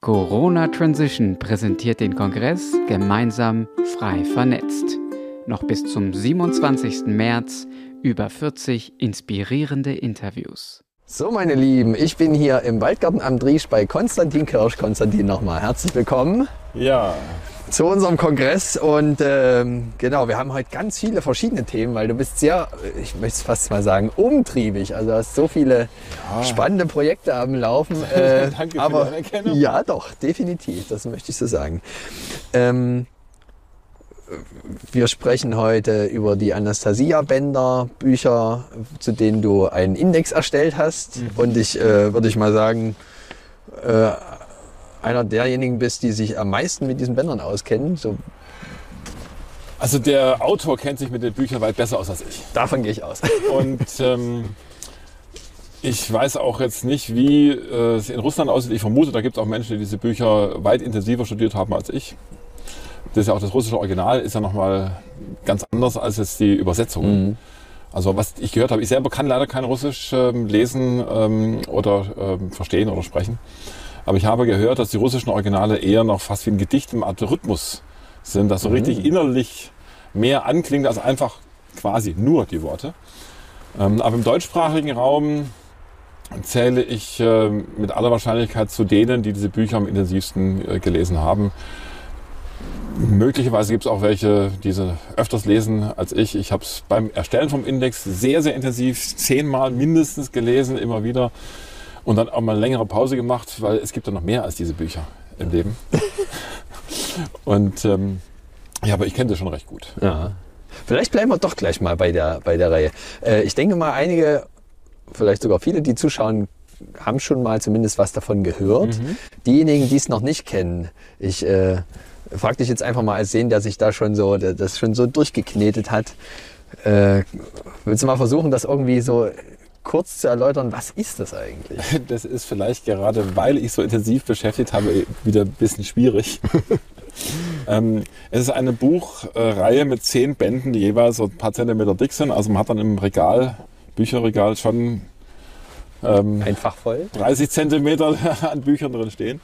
Corona Transition präsentiert den Kongress gemeinsam frei vernetzt. Noch bis zum 27. März über 40 inspirierende Interviews. So, meine Lieben, ich bin hier im Waldgarten am Driesch bei Konstantin Kirsch. Konstantin, nochmal herzlich willkommen. Ja, zu unserem Kongress. Und ähm, genau, wir haben heute ganz viele verschiedene Themen, weil du bist sehr, ich möchte es fast mal sagen, umtriebig. Also hast so viele ja. spannende Projekte am Laufen. Äh, Danke aber, für die Anerkennung. Ja, doch, definitiv. Das möchte ich so sagen. Ähm, wir sprechen heute über die Anastasia Bender Bücher, zu denen du einen Index erstellt hast. Mhm. Und ich äh, würde ich mal sagen, äh, einer derjenigen bist, die sich am meisten mit diesen Bändern auskennen. So also der Autor kennt sich mit den Büchern weit besser aus als ich. Davon gehe ich aus. Und ähm, ich weiß auch jetzt nicht, wie äh, es in Russland aussieht. Ich vermute, da gibt es auch Menschen, die diese Bücher weit intensiver studiert haben als ich. Das ist ja auch das russische Original, ist ja nochmal ganz anders als jetzt die Übersetzung. Mhm. Also was ich gehört habe, ich selber kann leider kein Russisch ähm, lesen ähm, oder ähm, verstehen oder sprechen. Aber ich habe gehört, dass die russischen Originale eher noch fast wie ein Gedicht im Art Rhythmus sind, das so mhm. richtig innerlich mehr anklingt als einfach quasi nur die Worte. Ähm, aber im deutschsprachigen Raum zähle ich äh, mit aller Wahrscheinlichkeit zu denen, die diese Bücher am intensivsten äh, gelesen haben. Möglicherweise gibt es auch welche, die sie öfters lesen als ich. Ich habe es beim Erstellen vom Index sehr, sehr intensiv, zehnmal mindestens gelesen, immer wieder. Und dann auch mal eine längere Pause gemacht, weil es gibt ja noch mehr als diese Bücher im Leben. und ähm, ja, aber ich kenne das schon recht gut. Ja. Vielleicht bleiben wir doch gleich mal bei der, bei der Reihe. Äh, ich denke mal, einige, vielleicht sogar viele, die zuschauen, haben schon mal zumindest was davon gehört. Mhm. Diejenigen, die es noch nicht kennen, ich äh, frage dich jetzt einfach mal als sehen, der sich da schon so, das schon so durchgeknetet hat. Äh, willst du mal versuchen, das irgendwie so kurz zu erläutern, was ist das eigentlich? Das ist vielleicht gerade, weil ich so intensiv beschäftigt habe, wieder ein bisschen schwierig. ähm, es ist eine Buchreihe mit zehn Bänden, die jeweils so ein paar Zentimeter dick sind. Also man hat dann im Regal, Bücherregal schon ähm, einfach voll. 30 Zentimeter an Büchern drin stehen.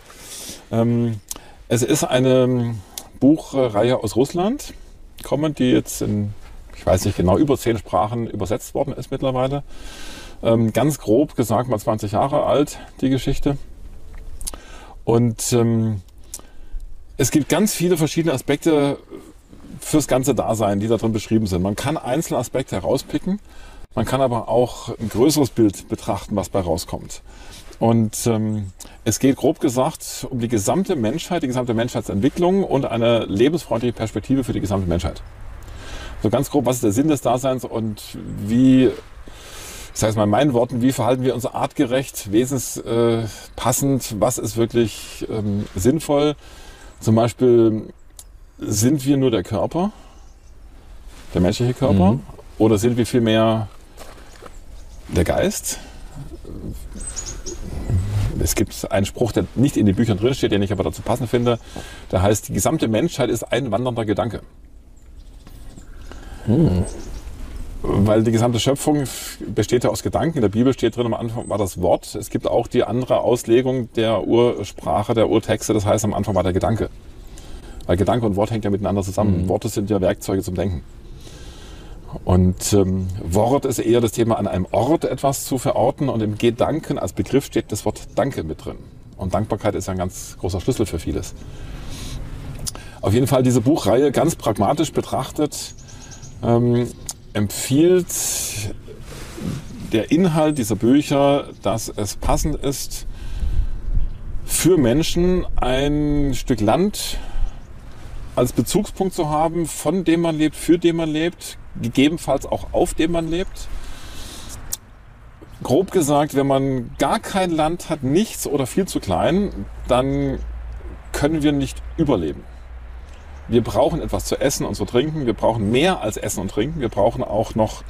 Ähm, es ist eine Buchreihe aus Russland, kommen, die jetzt in, ich weiß nicht genau, über zehn Sprachen übersetzt worden ist mittlerweile. Ähm, ganz grob gesagt mal 20 Jahre alt, die Geschichte. Und ähm, es gibt ganz viele verschiedene Aspekte fürs ganze Dasein, die da drin beschrieben sind. Man kann einzelne Aspekte herauspicken, man kann aber auch ein größeres Bild betrachten, was bei rauskommt. Und ähm, es geht grob gesagt um die gesamte Menschheit, die gesamte Menschheitsentwicklung und eine lebensfreundliche Perspektive für die gesamte Menschheit. So ganz grob, was ist der Sinn des Daseins und wie sage es mal in meinen Worten, wie verhalten wir uns artgerecht, wesenspassend, äh, was ist wirklich ähm, sinnvoll. Zum Beispiel, sind wir nur der Körper, der menschliche Körper, mhm. oder sind wir vielmehr der Geist? Es gibt einen Spruch, der nicht in den Büchern drinsteht, den ich aber dazu passend finde. Der heißt, die gesamte Menschheit ist ein wandernder Gedanke. Mhm weil die gesamte Schöpfung besteht ja aus Gedanken. In der Bibel steht drin, am Anfang war das Wort. Es gibt auch die andere Auslegung der Ursprache, der Urtexte. Das heißt, am Anfang war der Gedanke. Weil Gedanke und Wort hängt ja miteinander zusammen. Mhm. Worte sind ja Werkzeuge zum Denken. Und ähm, Wort ist eher das Thema, an einem Ort etwas zu verorten. Und im Gedanken als Begriff steht das Wort Danke mit drin. Und Dankbarkeit ist ja ein ganz großer Schlüssel für vieles. Auf jeden Fall diese Buchreihe ganz pragmatisch betrachtet ähm, empfiehlt der Inhalt dieser Bücher, dass es passend ist, für Menschen ein Stück Land als Bezugspunkt zu haben, von dem man lebt, für den man lebt, gegebenenfalls auch auf dem man lebt. Grob gesagt, wenn man gar kein Land hat, nichts oder viel zu klein, dann können wir nicht überleben. Wir brauchen etwas zu essen und zu trinken. Wir brauchen mehr als Essen und Trinken. Wir brauchen auch noch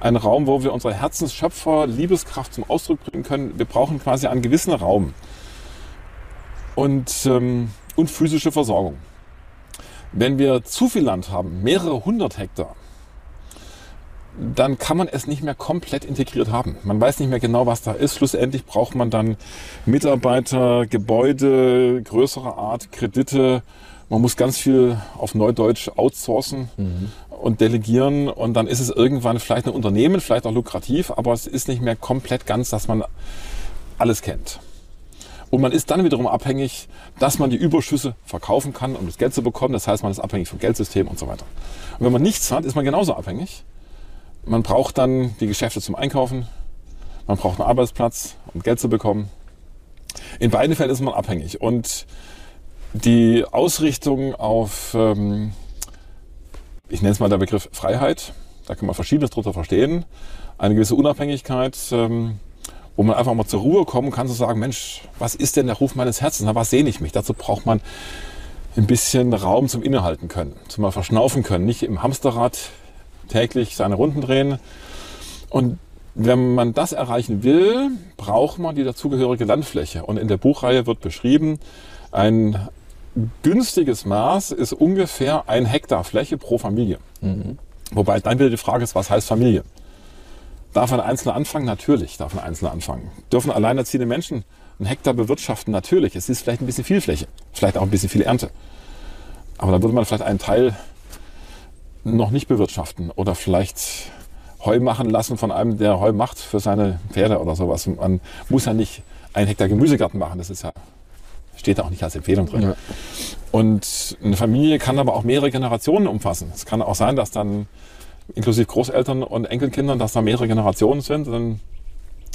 einen Raum, wo wir unsere Herzensschöpfer, Liebeskraft zum Ausdruck bringen können. Wir brauchen quasi einen gewissen Raum und, ähm, und physische Versorgung. Wenn wir zu viel Land haben, mehrere hundert Hektar, dann kann man es nicht mehr komplett integriert haben. Man weiß nicht mehr genau, was da ist. Schlussendlich braucht man dann Mitarbeiter, Gebäude, größere Art, Kredite. Man muss ganz viel auf Neudeutsch outsourcen mhm. und delegieren. Und dann ist es irgendwann vielleicht ein Unternehmen, vielleicht auch lukrativ, aber es ist nicht mehr komplett ganz, dass man alles kennt. Und man ist dann wiederum abhängig, dass man die Überschüsse verkaufen kann, um das Geld zu bekommen. Das heißt, man ist abhängig vom Geldsystem und so weiter. Und wenn man nichts hat, ist man genauso abhängig. Man braucht dann die Geschäfte zum Einkaufen, man braucht einen Arbeitsplatz, um Geld zu bekommen. In beiden Fällen ist man abhängig. Und die Ausrichtung auf, ähm, ich nenne es mal der Begriff Freiheit, da kann man verschiedenes drunter verstehen, eine gewisse Unabhängigkeit, ähm, wo man einfach mal zur Ruhe kommen kann, zu sagen, Mensch, was ist denn der Ruf meines Herzens? Na, was sehne ich mich? Dazu braucht man ein bisschen Raum zum Innehalten können, zum mal verschnaufen können, nicht im Hamsterrad täglich seine Runden drehen. Und wenn man das erreichen will, braucht man die dazugehörige Landfläche. Und in der Buchreihe wird beschrieben, ein günstiges Maß ist ungefähr ein Hektar Fläche pro Familie. Mhm. Wobei dann wieder die Frage ist, was heißt Familie? Darf ein Einzelner anfangen? Natürlich darf ein Einzelner anfangen. Dürfen alleinerziehende Menschen einen Hektar bewirtschaften? Natürlich. Es ist vielleicht ein bisschen viel Fläche, vielleicht auch ein bisschen viel Ernte. Aber da würde man vielleicht einen Teil noch nicht bewirtschaften oder vielleicht Heu machen lassen von einem, der Heu macht für seine Pferde oder sowas. Man muss ja nicht einen Hektar Gemüsegarten machen, das ist ja, steht da auch nicht als Empfehlung drin. Ja. Und eine Familie kann aber auch mehrere Generationen umfassen. Es kann auch sein, dass dann inklusive Großeltern und Enkelkindern, dass da mehrere Generationen sind. Dann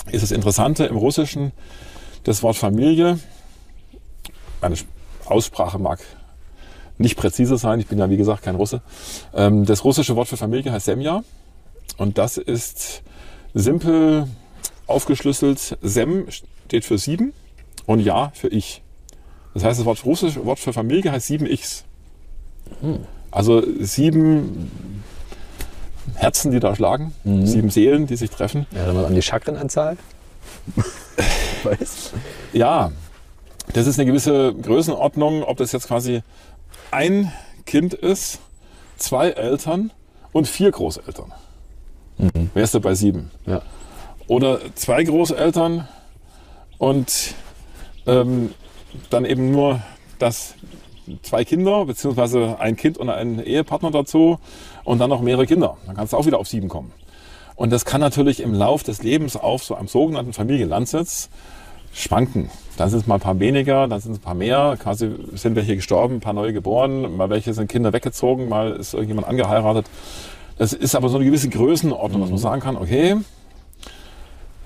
ist das Interessante im Russischen, das Wort Familie, meine Aussprache mag nicht präzise sein. Ich bin ja, wie gesagt, kein Russe. Ähm, das russische Wort für Familie heißt Semja. Und das ist simpel aufgeschlüsselt. Sem steht für sieben und Ja für ich. Das heißt, das Wort, russische Wort für Familie heißt sieben Ichs. Hm. Also sieben Herzen, die da schlagen, mhm. sieben Seelen, die sich treffen. Ja, dann an die Chakrenanzahl. ja, das ist eine gewisse Größenordnung, ob das jetzt quasi ein Kind ist, zwei Eltern und vier Großeltern. Mhm. Wärst du bei sieben. Ja. Oder zwei Großeltern und ähm, dann eben nur das zwei Kinder, beziehungsweise ein Kind und ein Ehepartner dazu und dann noch mehrere Kinder. Dann kannst du auch wieder auf sieben kommen. Und das kann natürlich im Lauf des Lebens auf so einem sogenannten Familienlandsitz schwanken. Dann sind es mal ein paar weniger, dann sind es ein paar mehr. Quasi sind welche gestorben, ein paar neue geboren, mal welche sind Kinder weggezogen, mal ist irgendjemand angeheiratet. Das ist aber so eine gewisse Größenordnung, dass man mhm. sagen kann, okay,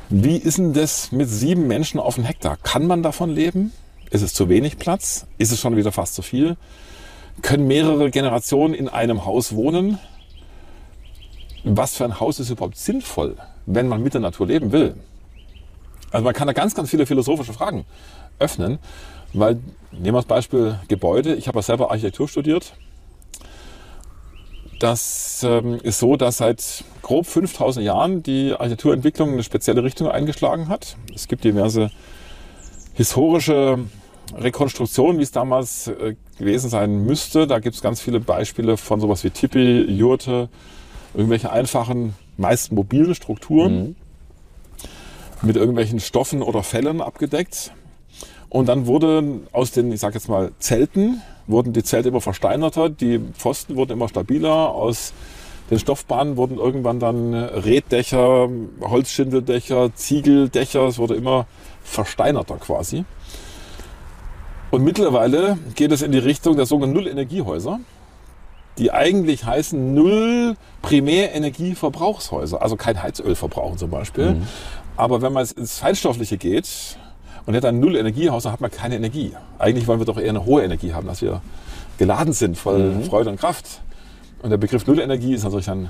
wie ist denn das mit sieben Menschen auf einem Hektar? Kann man davon leben? Ist es zu wenig Platz? Ist es schon wieder fast zu viel? Können mehrere Generationen in einem Haus wohnen? Was für ein Haus ist überhaupt sinnvoll, wenn man mit der Natur leben will? Also man kann da ganz, ganz viele philosophische Fragen öffnen, weil, nehmen wir das Beispiel Gebäude. Ich habe ja selber Architektur studiert. Das ähm, ist so, dass seit grob 5000 Jahren die Architekturentwicklung eine spezielle Richtung eingeschlagen hat. Es gibt diverse historische Rekonstruktionen, wie es damals äh, gewesen sein müsste. Da gibt es ganz viele Beispiele von sowas wie Tipi, Jurte, irgendwelche einfachen, meist mobilen Strukturen. Mhm mit irgendwelchen Stoffen oder Fellen abgedeckt. Und dann wurde aus den, ich sag jetzt mal, Zelten, wurden die Zelte immer versteinerter, die Pfosten wurden immer stabiler, aus den Stoffbahnen wurden irgendwann dann Reddächer, Holzschindeldächer, Ziegeldächer, es wurde immer versteinerter quasi. Und mittlerweile geht es in die Richtung der sogenannten Null-Energiehäuser, die eigentlich heißen Null Primärenergieverbrauchshäuser, also kein Heizöl verbrauchen zum Beispiel, mhm. Aber wenn man ins Feinstoffliche geht und hat ein Null-Energiehaus, dann hat man keine Energie. Eigentlich wollen wir doch eher eine hohe Energie haben, dass wir geladen sind voll mhm. Freude und Kraft. Und der Begriff Nullenergie ist natürlich dann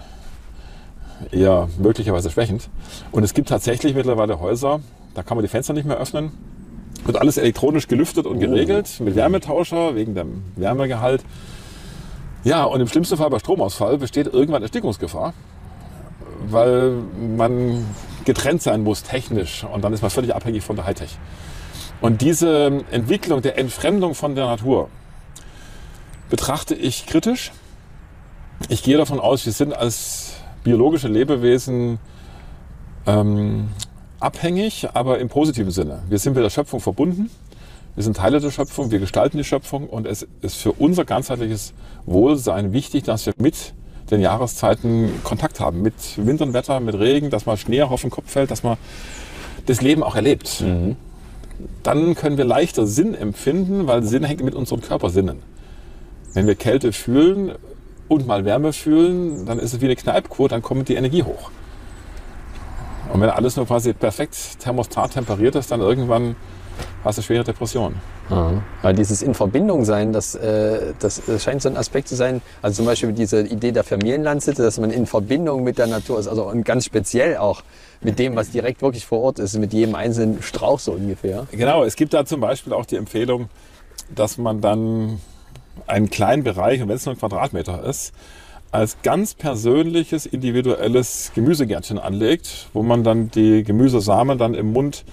eher möglicherweise schwächend. Und es gibt tatsächlich mittlerweile Häuser, da kann man die Fenster nicht mehr öffnen. Wird alles elektronisch gelüftet und geregelt oh. mit Wärmetauscher wegen dem Wärmegehalt. Ja, und im schlimmsten Fall bei Stromausfall besteht irgendwann Erstickungsgefahr, weil man getrennt sein muss technisch und dann ist man völlig abhängig von der Hightech. Und diese Entwicklung der Entfremdung von der Natur betrachte ich kritisch. Ich gehe davon aus, wir sind als biologische Lebewesen ähm, abhängig, aber im positiven Sinne. Wir sind mit der Schöpfung verbunden. Wir sind Teile der Schöpfung, wir gestalten die Schöpfung und es ist für unser ganzheitliches Wohlsein wichtig, dass wir mit den Jahreszeiten Kontakt haben. Mit Wind und Wetter, mit Regen, dass mal Schnee auf den Kopf fällt, dass man das Leben auch erlebt. Mhm. Dann können wir leichter Sinn empfinden, weil Sinn hängt mit unseren Körpersinnen. Wenn wir Kälte fühlen und mal Wärme fühlen, dann ist es wie eine Kneipkur, dann kommt die Energie hoch. Und wenn alles nur quasi perfekt thermostat temperiert ist, dann irgendwann hast du schwere Depressionen. Ja, dieses in Verbindung sein, das, äh, das scheint so ein Aspekt zu sein. Also zum Beispiel diese Idee der Familienlandsitte, dass man in Verbindung mit der Natur ist, also und ganz speziell auch mit dem, was direkt wirklich vor Ort ist, mit jedem einzelnen Strauch so ungefähr. Genau, es gibt da zum Beispiel auch die Empfehlung, dass man dann einen kleinen Bereich, und wenn es nur ein Quadratmeter ist, als ganz persönliches, individuelles Gemüsegärtchen anlegt, wo man dann die Gemüsesamen dann im Mund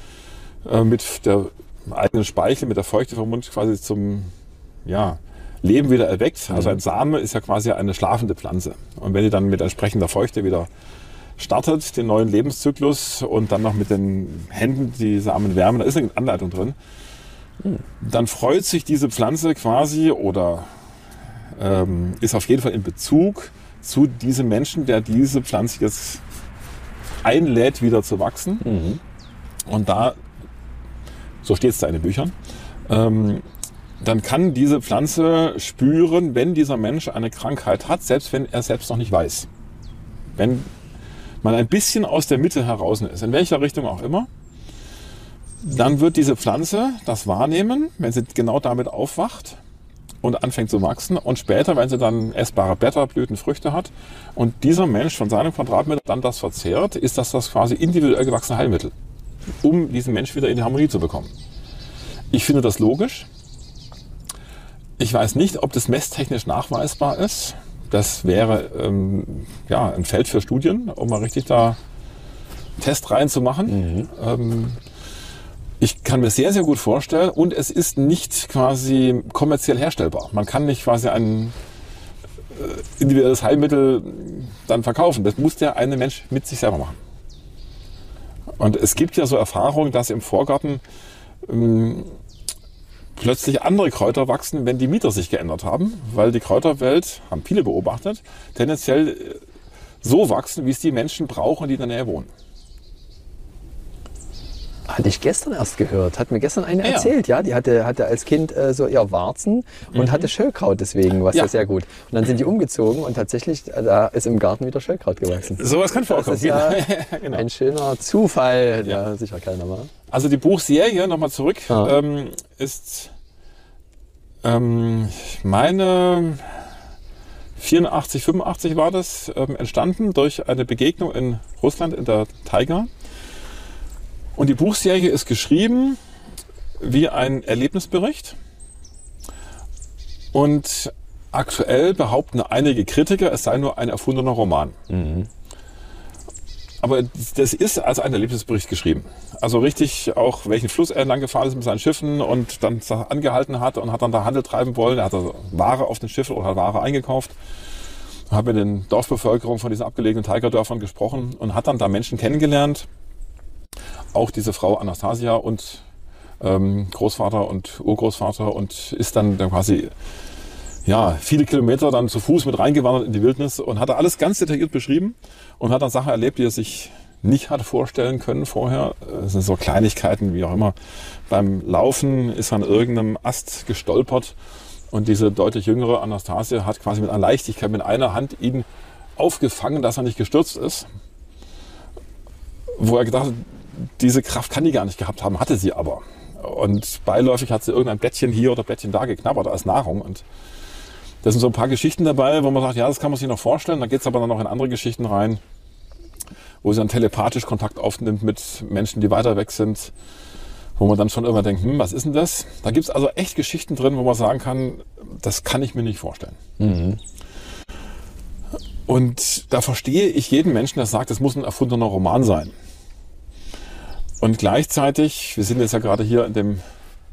äh, mit der eigenen Speichel, mit der Feuchte vom Mund quasi zum ja, Leben wieder erweckt. Also ein Same ist ja quasi eine schlafende Pflanze. Und wenn die dann mit entsprechender Feuchte wieder startet, den neuen Lebenszyklus und dann noch mit den Händen die Samen wärmen, da ist eine Anleitung drin, dann freut sich diese Pflanze quasi oder ähm, ist auf jeden Fall in Bezug zu diesem Menschen, der diese Pflanze jetzt einlädt, wieder zu wachsen. Mhm. Und da, so steht es da in den Büchern, ähm, dann kann diese Pflanze spüren, wenn dieser Mensch eine Krankheit hat, selbst wenn er selbst noch nicht weiß. Wenn man ein bisschen aus der Mitte heraus ist, in welcher Richtung auch immer, dann wird diese Pflanze das wahrnehmen, wenn sie genau damit aufwacht und anfängt zu wachsen. Und später, wenn sie dann essbare Blätter, Blüten, Früchte hat und dieser Mensch von seinem Quadratmeter dann das verzehrt, ist das das quasi individuell gewachsene Heilmittel, um diesen Mensch wieder in die Harmonie zu bekommen. Ich finde das logisch. Ich weiß nicht, ob das messtechnisch nachweisbar ist. Das wäre ähm, ja, ein Feld für Studien, um mal richtig da Test reinzumachen. Mhm. Ähm, ich kann mir sehr, sehr gut vorstellen und es ist nicht quasi kommerziell herstellbar. Man kann nicht quasi ein äh, individuelles Heilmittel dann verkaufen. Das muss der eine Mensch mit sich selber machen. Und es gibt ja so Erfahrungen, dass im Vorgarten ähm, plötzlich andere Kräuter wachsen, wenn die Mieter sich geändert haben, weil die Kräuterwelt, haben viele beobachtet, tendenziell äh, so wachsen, wie es die Menschen brauchen, die in der Nähe wohnen. Hatte ich gestern erst gehört. Hat mir gestern eine ja. erzählt, ja. Die hatte, hatte als Kind äh, so eher Warzen und mhm. hatte Schöllkraut deswegen, was ja. sehr gut. Und dann sind die umgezogen und tatsächlich, äh, da ist im Garten wieder Schöllkraut gewachsen. Sowas kann vorkommen. Das ist ja genau. ein schöner Zufall, ja. der sicher keiner mal. Also die Buchserie, nochmal zurück, ja. ähm, ist, ähm, meine, 84, 85 war das, ähm, entstanden durch eine Begegnung in Russland in der Taiga. Und die Buchserie ist geschrieben wie ein Erlebnisbericht. Und aktuell behaupten einige Kritiker, es sei nur ein erfundener Roman. Mhm. Aber das ist als ein Erlebnisbericht geschrieben. Also richtig auch, welchen Fluss er entlang gefahren ist mit seinen Schiffen und dann angehalten hat und hat dann da Handel treiben wollen. Er hat also Ware auf den Schiffen oder hat Ware eingekauft. Hat mit den Dorfbevölkerung von diesen abgelegenen Tigerdörfern gesprochen und hat dann da Menschen kennengelernt, auch diese Frau Anastasia und ähm, Großvater und Urgroßvater und ist dann, dann quasi ja, viele Kilometer dann zu Fuß mit reingewandert in die Wildnis und hat da alles ganz detailliert beschrieben und hat dann Sachen erlebt, die er sich nicht hat vorstellen können vorher. Das sind so Kleinigkeiten, wie auch immer. Beim Laufen ist an irgendeinem Ast gestolpert und diese deutlich jüngere Anastasia hat quasi mit einer Leichtigkeit, mit einer Hand ihn aufgefangen, dass er nicht gestürzt ist. Wo er gedacht hat, diese Kraft kann die gar nicht gehabt haben, hatte sie aber. Und beiläufig hat sie irgendein Blättchen hier oder Blättchen da geknabbert als Nahrung. Und da sind so ein paar Geschichten dabei, wo man sagt, ja, das kann man sich noch vorstellen. Da geht es aber dann noch in andere Geschichten rein, wo sie dann telepathisch Kontakt aufnimmt mit Menschen, die weiter weg sind, wo man dann schon irgendwann denkt, hm, was ist denn das? Da gibt es also echt Geschichten drin, wo man sagen kann, das kann ich mir nicht vorstellen. Mhm. Und da verstehe ich jeden Menschen, der sagt, es muss ein erfundener Roman sein. Und gleichzeitig, wir sind jetzt ja gerade hier in dem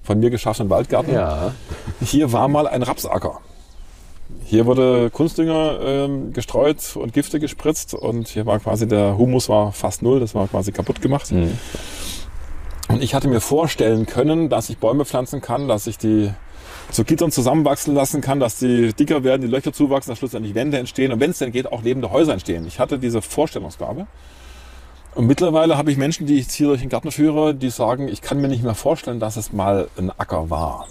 von mir geschaffenen Waldgarten. Ja. Hier war mal ein Rapsacker. Hier wurde Kunstdünger ähm, gestreut und Gifte gespritzt und hier war quasi der Humus war fast null, das war quasi kaputt gemacht. Mhm. Und ich hatte mir vorstellen können, dass ich Bäume pflanzen kann, dass ich die zu Gittern zusammenwachsen lassen kann, dass die dicker werden, die Löcher zuwachsen, dass schlussendlich Wände entstehen und wenn es denn geht, auch lebende Häuser entstehen. Ich hatte diese Vorstellungsgabe. Und mittlerweile habe ich Menschen, die ich jetzt hier durch den Garten führe, die sagen, ich kann mir nicht mehr vorstellen, dass es mal ein Acker war.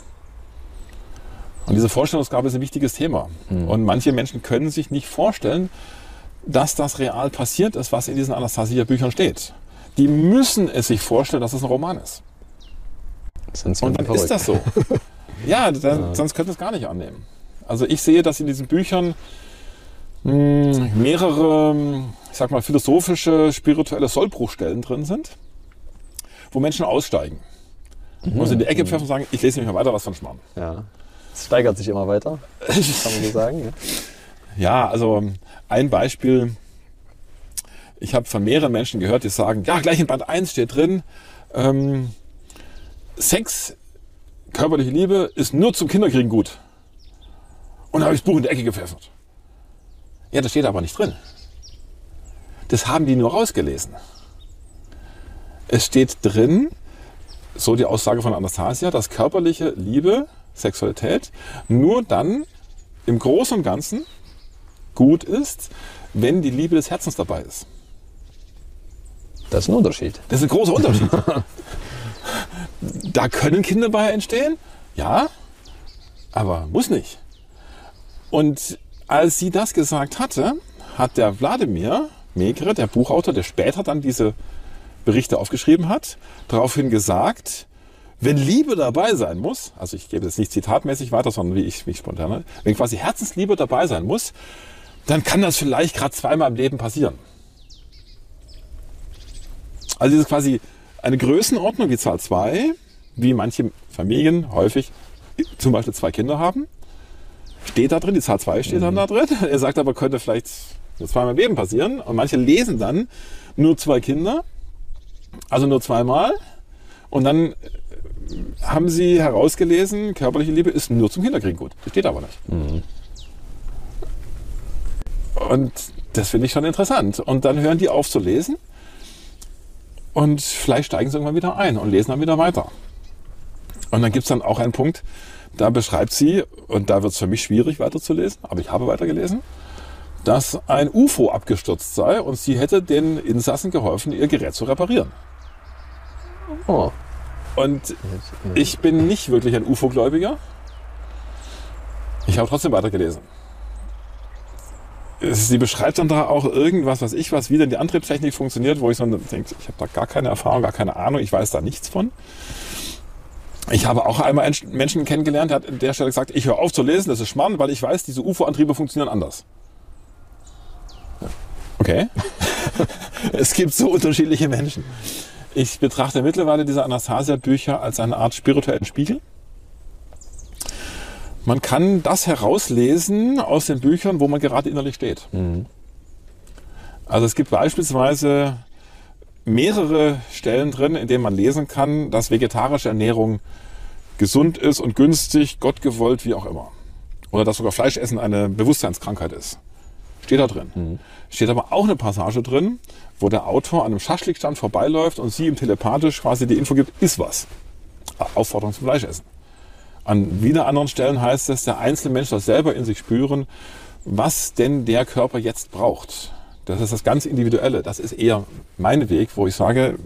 Und diese Vorstellungsgabe ist ein wichtiges Thema. Und manche Menschen können sich nicht vorstellen, dass das real passiert ist, was in diesen Anastasia-Büchern steht. Die müssen es sich vorstellen, dass es ein Roman ist. Sonst Und dann ist das so. ja, dann, sonst könnte es gar nicht annehmen. Also ich sehe, dass in diesen Büchern mh, mehrere, ich sag mal, philosophische, spirituelle Sollbruchstellen drin sind, wo Menschen aussteigen. Wo sie in die Ecke pfeffern und sagen, ich lese nicht mehr weiter, was von Schmarrn. Ja. Es steigert sich immer weiter, kann man so sagen. Ja. Ja, also ein Beispiel. Ich habe von mehreren Menschen gehört, die sagen, ja, gleich in Band 1 steht drin, ähm, Sex, körperliche Liebe ist nur zum Kinderkriegen gut. Und da habe ich das Buch in die Ecke gepfeffert. Ja, das steht aber nicht drin. Das haben die nur rausgelesen. Es steht drin, so die Aussage von Anastasia, dass körperliche Liebe, Sexualität nur dann im Großen und Ganzen gut ist, wenn die Liebe des Herzens dabei ist. Das ist ein Unterschied. Das ist ein großer Unterschied. da können Kinder bei entstehen, ja, aber muss nicht. Und als sie das gesagt hatte, hat der Wladimir Megre, der Buchautor, der später dann diese Berichte aufgeschrieben hat, daraufhin gesagt, wenn Liebe dabei sein muss, also ich gebe das nicht zitatmäßig weiter, sondern wie ich mich spontan, wenn quasi Herzensliebe dabei sein muss, dann kann das vielleicht gerade zweimal im Leben passieren. Also das ist quasi eine Größenordnung wie Zahl 2, wie manche Familien häufig zum Beispiel zwei Kinder haben. Steht da drin, die Zahl 2 steht dann da drin. Er sagt aber, könnte vielleicht nur zweimal im Leben passieren. Und manche lesen dann nur zwei Kinder, also nur zweimal. Und dann äh, haben sie herausgelesen, körperliche Liebe ist nur zum Kinderkriegen gut. Steht aber nicht. Und das finde ich schon interessant. Und dann hören die auf zu lesen. Und vielleicht steigen sie irgendwann wieder ein und lesen dann wieder weiter. Und dann gibt es dann auch einen Punkt, da beschreibt sie, und da wird es für mich schwierig weiterzulesen, aber ich habe weitergelesen, dass ein UFO abgestürzt sei und sie hätte den Insassen geholfen, ihr Gerät zu reparieren. Oh. Und ich bin nicht wirklich ein UFO-Gläubiger. Ich habe trotzdem weitergelesen. Sie beschreibt dann da auch irgendwas, was ich was, wie denn die Antriebstechnik funktioniert, wo ich so denke, ich habe da gar keine Erfahrung, gar keine Ahnung, ich weiß da nichts von. Ich habe auch einmal einen Menschen kennengelernt, der hat an der Stelle gesagt, ich höre auf zu lesen, das ist Schmarrn, weil ich weiß, diese UFO-Antriebe funktionieren anders. Okay. es gibt so unterschiedliche Menschen. Ich betrachte mittlerweile diese Anastasia-Bücher als eine Art spirituellen Spiegel. Man kann das herauslesen aus den Büchern, wo man gerade innerlich steht. Also es gibt beispielsweise mehrere Stellen drin, in denen man lesen kann, dass vegetarische Ernährung gesund ist und günstig, Gott gewollt, wie auch immer. Oder dass sogar Fleischessen eine Bewusstseinskrankheit ist. Steht da drin. Steht aber auch eine Passage drin, wo der Autor an einem Schaschlikstand vorbeiläuft und sie ihm telepathisch quasi die Info gibt, ist was. Aufforderung zum Fleischessen. An wieder anderen Stellen heißt es, der einzelne Mensch soll selber in sich spüren, was denn der Körper jetzt braucht. Das ist das ganz Individuelle. Das ist eher mein Weg, wo ich sage,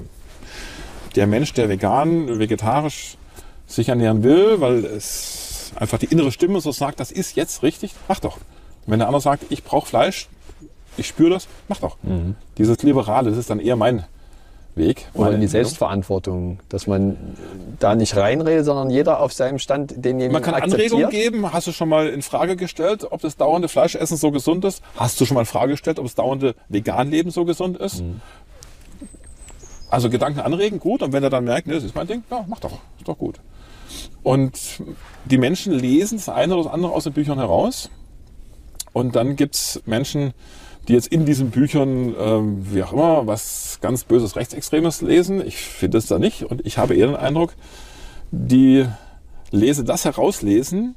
der Mensch, der vegan, vegetarisch sich ernähren will, weil es einfach die innere Stimme so sagt, das ist jetzt richtig, mach doch. Wenn der andere sagt, ich brauche Fleisch, ich spüre das, mach doch. Dieses Liberale, das ist dann eher mein Weg. Oder in die Selbstverantwortung, dass man da nicht reinredet, sondern jeder auf seinem Stand denjenigen Man kann akzeptiert. Anregungen geben. Hast du schon mal in Frage gestellt, ob das dauernde Fleischessen so gesund ist? Hast du schon mal in Frage gestellt, ob das dauernde Veganleben so gesund ist? Also Gedanken anregen, gut. Und wenn er dann merkt, nee, das ist mein Ding, ja, mach doch, ist doch gut. Und die Menschen lesen das eine oder das andere aus den Büchern heraus. Und dann gibt's Menschen, die jetzt in diesen Büchern, ähm, wie auch immer, was ganz böses Rechtsextremes lesen. Ich finde es da nicht. Und ich habe eher den Eindruck, die lese das herauslesen,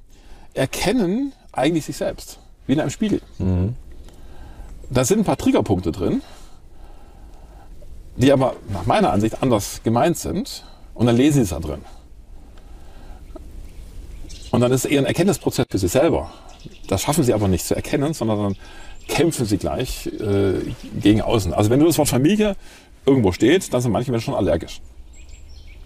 erkennen eigentlich sich selbst. wie in einem Spiegel. Da sind ein paar Triggerpunkte drin, die aber nach meiner Ansicht anders gemeint sind. Und dann lesen sie es da drin. Und dann ist es eher ein Erkenntnisprozess für sie selber. Das schaffen sie aber nicht zu erkennen, sondern dann kämpfen sie gleich äh, gegen außen. Also wenn nur das Wort Familie irgendwo steht, dann sind manche Menschen schon allergisch.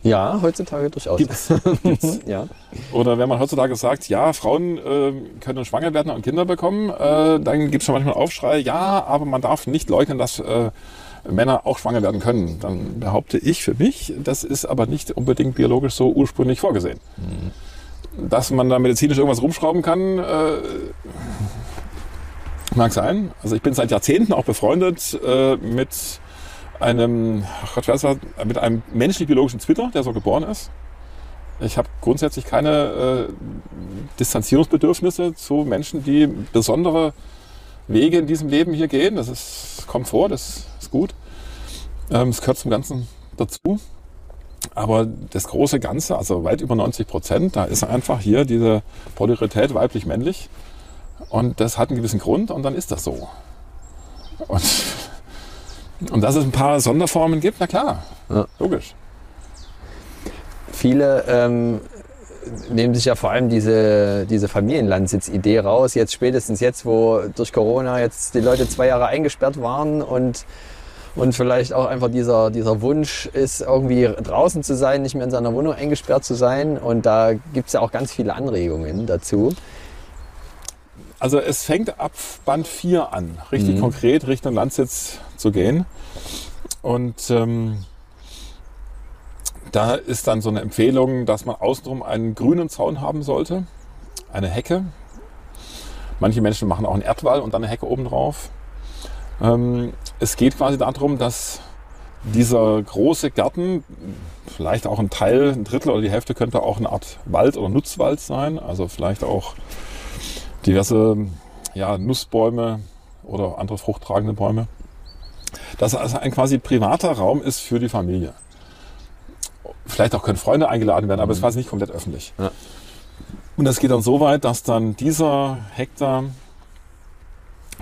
Ja, heutzutage durchaus. Gibt's. Gibt's. Ja. Oder wenn man heutzutage sagt, ja, Frauen äh, können schwanger werden und Kinder bekommen, äh, dann gibt es schon manchmal Aufschrei, ja, aber man darf nicht leugnen, dass äh, Männer auch schwanger werden können. Dann behaupte ich für mich, das ist aber nicht unbedingt biologisch so ursprünglich vorgesehen. Dass man da medizinisch irgendwas rumschrauben kann, äh, mag sein. Also ich bin seit Jahrzehnten auch befreundet äh, mit einem, ach Gott, das? mit einem menschlich-biologischen Twitter, der so geboren ist. Ich habe grundsätzlich keine äh, Distanzierungsbedürfnisse zu Menschen, die besondere Wege in diesem Leben hier gehen. Das ist, kommt vor, das ist gut. Ähm, Es gehört zum Ganzen dazu. Aber das große Ganze, also weit über 90 Prozent, da ist einfach hier diese Polarität weiblich-männlich. Und das hat einen gewissen Grund und dann ist das so. Und, und dass es ein paar Sonderformen gibt, na klar, Ja. logisch. Viele ähm, nehmen sich ja vor allem diese, diese Familienlandsitzidee raus. Jetzt spätestens jetzt, wo durch Corona jetzt die Leute zwei Jahre eingesperrt waren und, und vielleicht auch einfach dieser, dieser Wunsch ist, irgendwie draußen zu sein, nicht mehr in seiner Wohnung eingesperrt zu sein. Und da gibt es ja auch ganz viele Anregungen dazu. Also es fängt ab Band 4 an, richtig Mhm. konkret Richtung Landsitz zu gehen. Und ähm, da ist dann so eine Empfehlung, dass man außenrum einen grünen Zaun haben sollte, eine Hecke. Manche Menschen machen auch einen Erdwall und dann eine Hecke obendrauf. Ähm, es geht quasi darum, dass dieser große Garten, vielleicht auch ein Teil, ein Drittel oder die Hälfte könnte auch eine Art Wald oder Nutzwald sein, also vielleicht auch diverse ja, Nussbäume oder andere fruchttragende Bäume. Dass es also ein quasi privater Raum ist für die Familie. Vielleicht auch können Freunde eingeladen werden, aber es war nicht komplett öffentlich. Ja. Und das geht dann so weit, dass dann dieser Hektar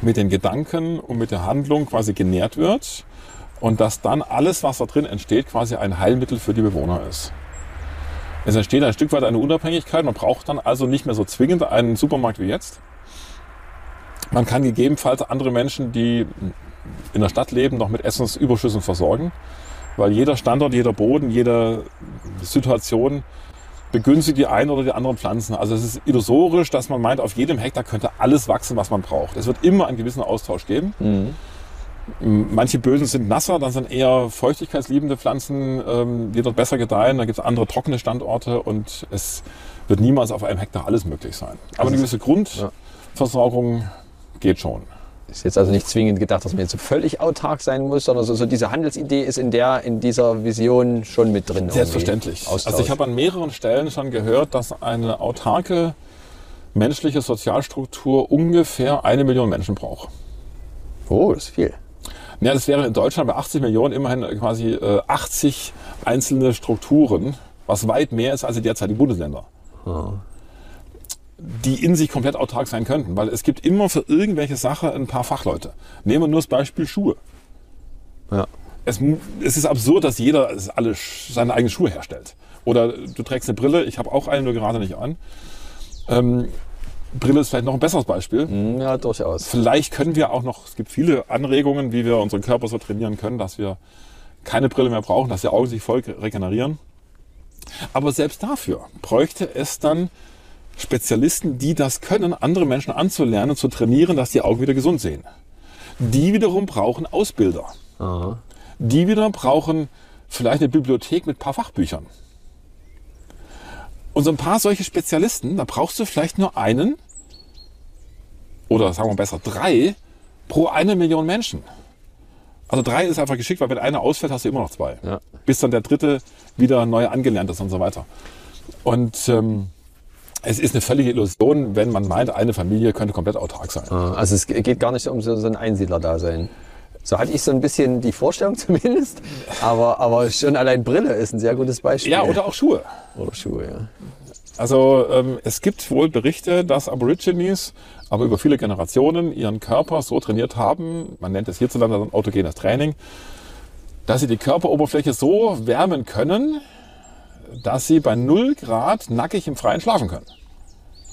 mit den Gedanken und mit der Handlung quasi genährt wird und dass dann alles, was da drin entsteht, quasi ein Heilmittel für die Bewohner ist. Es entsteht ein Stück weit eine Unabhängigkeit. Man braucht dann also nicht mehr so zwingend einen Supermarkt wie jetzt. Man kann gegebenenfalls andere Menschen, die in der Stadt leben, noch mit Essensüberschüssen versorgen, weil jeder Standort, jeder Boden, jede Situation begünstigt die einen oder die anderen Pflanzen. Also es ist illusorisch, dass man meint, auf jedem Hektar könnte alles wachsen, was man braucht. Es wird immer einen gewissen Austausch geben. Manche Böden sind nasser, dann sind eher feuchtigkeitsliebende Pflanzen, ähm, die dort besser gedeihen. Da gibt es andere trockene Standorte und es wird niemals auf einem Hektar alles möglich sein. Aber eine gewisse Grundversorgung geht schon. Ist jetzt also nicht zwingend gedacht, dass man jetzt so völlig autark sein muss, sondern so, so diese Handelsidee ist in der, in dieser Vision schon mit drin. Selbstverständlich. Also ich habe an mehreren Stellen schon gehört, dass eine autarke menschliche Sozialstruktur ungefähr eine Million Menschen braucht. oh, das ist viel. Ja, das wäre in Deutschland bei 80 Millionen immerhin quasi äh, 80 einzelne Strukturen, was weit mehr ist als die derzeitigen Bundesländer. Die in sich komplett autark sein könnten, weil es gibt immer für irgendwelche Sache ein paar Fachleute. Nehmen wir nur das Beispiel Schuhe. Ja. Es, es ist absurd, dass jeder alle seine eigenen Schuhe herstellt. Oder du trägst eine Brille, ich habe auch eine, nur gerade nicht an. Ähm, Brille ist vielleicht noch ein besseres Beispiel. Hm, Ja, durchaus. Vielleicht können wir auch noch, es gibt viele Anregungen, wie wir unseren Körper so trainieren können, dass wir keine Brille mehr brauchen, dass die Augen sich voll regenerieren. Aber selbst dafür bräuchte es dann Spezialisten, die das können, andere Menschen anzulernen, zu trainieren, dass die Augen wieder gesund sehen. Die wiederum brauchen Ausbilder. Aha. Die wieder brauchen vielleicht eine Bibliothek mit ein paar Fachbüchern. Und so ein paar solche Spezialisten, da brauchst du vielleicht nur einen oder sagen wir besser drei pro eine Million Menschen. Also drei ist einfach geschickt, weil wenn einer ausfällt, hast du immer noch zwei. Ja. Bis dann der dritte wieder neu angelernt ist und so weiter. Und ähm, es ist eine völlige Illusion, wenn man meint, eine Familie könnte komplett autark sein. Ah, Also es geht gar nicht um so, so ein Einsiedler-Dasein. So hatte ich so ein bisschen die Vorstellung zumindest. Aber, aber schon allein Brille ist ein sehr gutes Beispiel. Ja, oder auch Schuhe. oder Schuhe, ja. Also ähm, es gibt wohl Berichte, dass Aborigines aber über viele Generationen ihren Körper so trainiert haben, man nennt es hierzulande dann autogenes Training, dass sie die Körperoberfläche so wärmen können, dass sie bei 0 Grad nackig im Freien schlafen können.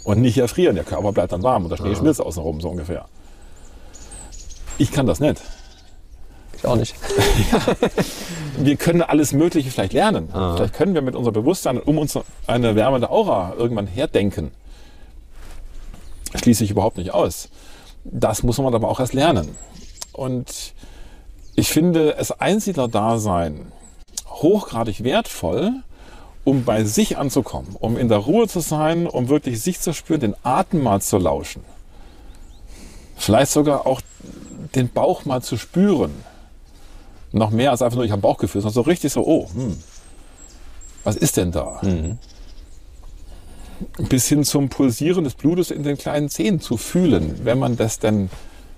Und nicht erfrieren. Der Körper bleibt dann warm und der Schnee schmilzt außenrum, so ungefähr. Ich kann das nicht. Ich auch nicht. Wir können alles Mögliche vielleicht lernen. Ah. Vielleicht können wir mit unserem Bewusstsein um uns eine wärmende Aura irgendwann herdenken. Schließe ich überhaupt nicht aus. Das muss man aber auch erst lernen. Und ich finde es Einsiedler-Dasein hochgradig wertvoll, um bei sich anzukommen, um in der Ruhe zu sein, um wirklich sich zu spüren, den Atem mal zu lauschen. Vielleicht sogar auch den Bauch mal zu spüren. Noch mehr als einfach nur ich habe Bauchgefühl, sondern so richtig so, oh, hm, was ist denn da? Bis hin zum Pulsieren des Blutes in den kleinen Zehen zu fühlen, wenn man das denn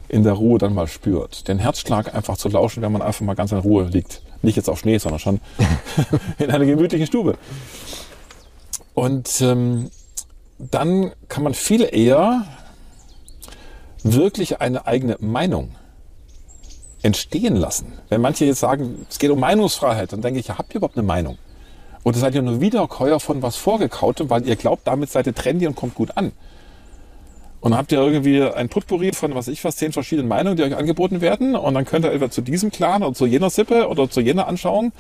in der Ruhe dann mal spürt. Den Herzschlag einfach zu lauschen, wenn man einfach mal ganz in Ruhe liegt. Nicht jetzt auf Schnee, sondern schon in einer gemütlichen Stube. Und ähm, dann kann man viel eher wirklich eine eigene Meinung entstehen lassen. Wenn manche jetzt sagen, es geht um Meinungsfreiheit, dann denke ich, habt ihr überhaupt eine Meinung? Oder seid ihr nur Wiederkäuer von was Vorgekautem, weil ihr glaubt, damit seid ihr trendy und kommt gut an? Und dann habt ihr irgendwie ein Potpourri von, was ich was, zehn verschiedenen Meinungen, die euch angeboten werden. Und dann könnt ihr entweder zu diesem Clan oder zu jener Sippe oder zu jener Anschauung.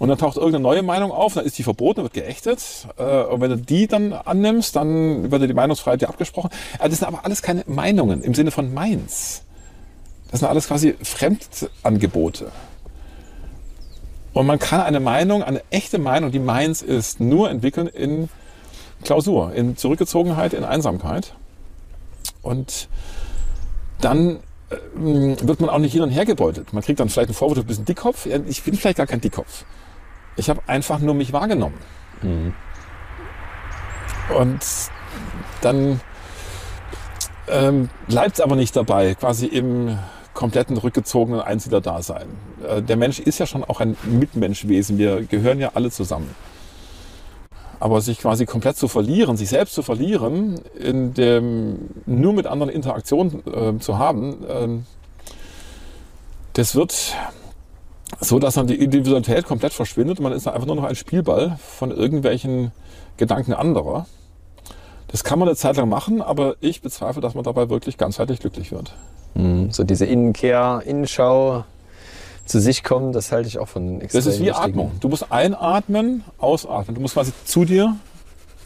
Und dann taucht irgendeine neue Meinung auf, dann ist die verboten, wird geächtet. Äh, Und wenn du die dann annimmst, dann wird dir die Meinungsfreiheit abgesprochen. Also Das sind aber alles keine Meinungen im Sinne von meins. Das sind alles quasi Fremdangebote. Und man kann eine Meinung, eine echte Meinung, die meins ist, nur entwickeln in Klausur, in Zurückgezogenheit, in Einsamkeit. Und dann äh, wird man auch nicht hin und her gebeutet. Man kriegt dann vielleicht einen Vorwurf, du bist ein Dickkopf. Ich bin vielleicht gar kein Dickkopf. Ich habe einfach nur mich wahrgenommen. Und dann ähm, bleibt es aber nicht dabei, quasi im kompletten rückgezogenen Einsiedler-Dasein. Äh, der Mensch ist ja schon auch ein Mitmenschwesen. Wir gehören ja alle zusammen. Aber sich quasi komplett zu verlieren, sich selbst zu verlieren, in dem nur mit anderen Interaktion äh, zu haben, ähm, das wird so, dass dann die Individualität komplett verschwindet man ist dann einfach nur noch ein Spielball von irgendwelchen Gedanken anderer. Das kann man eine Zeit lang machen, aber ich bezweifle, dass man dabei wirklich ganzheitlich glücklich wird. Mhm. So diese Innenkehr, Innenschau, zu sich kommen, das halte ich auch von extrem Das ist wie wichtigen- Atmung. Du musst einatmen, ausatmen. Du musst quasi zu dir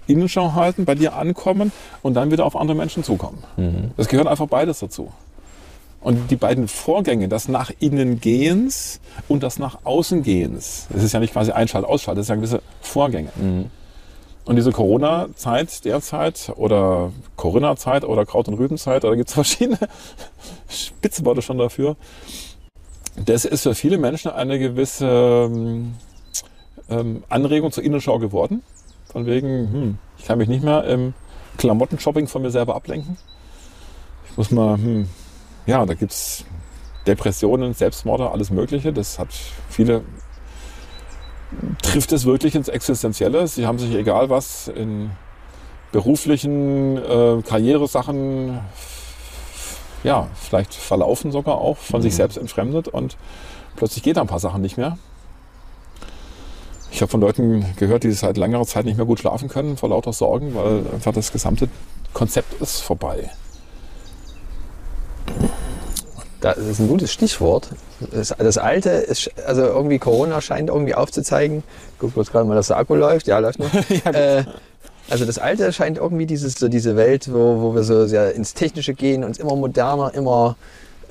Innenschau halten, bei dir ankommen und dann wieder auf andere Menschen zukommen. Das gehört einfach beides dazu. Und die beiden Vorgänge, das nach innen Gehens und das nach außen Gehens, das ist ja nicht quasi Einschalt, Ausschalt, das sind ja gewisse Vorgänge. Und diese Corona-Zeit derzeit oder Corinna-Zeit oder Kraut- und Rübenzeit, da gibt es verschiedene Spitzenworte schon dafür. Das ist für viele Menschen eine gewisse ähm, ähm, Anregung zur Innenschau geworden. Von wegen, hm, ich kann mich nicht mehr im Klamottenshopping von mir selber ablenken. Ich muss mal, hm, ja, da gibt's Depressionen, Selbstmorde, alles Mögliche. Das hat viele, trifft es wirklich ins Existenzielle. Sie haben sich egal was in beruflichen äh, Karrieresachen ja, vielleicht verlaufen sogar auch, von sich selbst entfremdet und plötzlich geht da ein paar Sachen nicht mehr. Ich habe von Leuten gehört, die seit längerer Zeit nicht mehr gut schlafen können vor lauter Sorgen, weil einfach das gesamte Konzept ist vorbei. Das ist ein gutes Stichwort. Das, das Alte, ist, also irgendwie Corona scheint irgendwie aufzuzeigen. Guck kurz gerade mal, dass der Akku läuft. Ja, läuft noch. äh, also das Alte scheint irgendwie dieses, so diese Welt, wo, wo wir so sehr ins Technische gehen, uns immer moderner, immer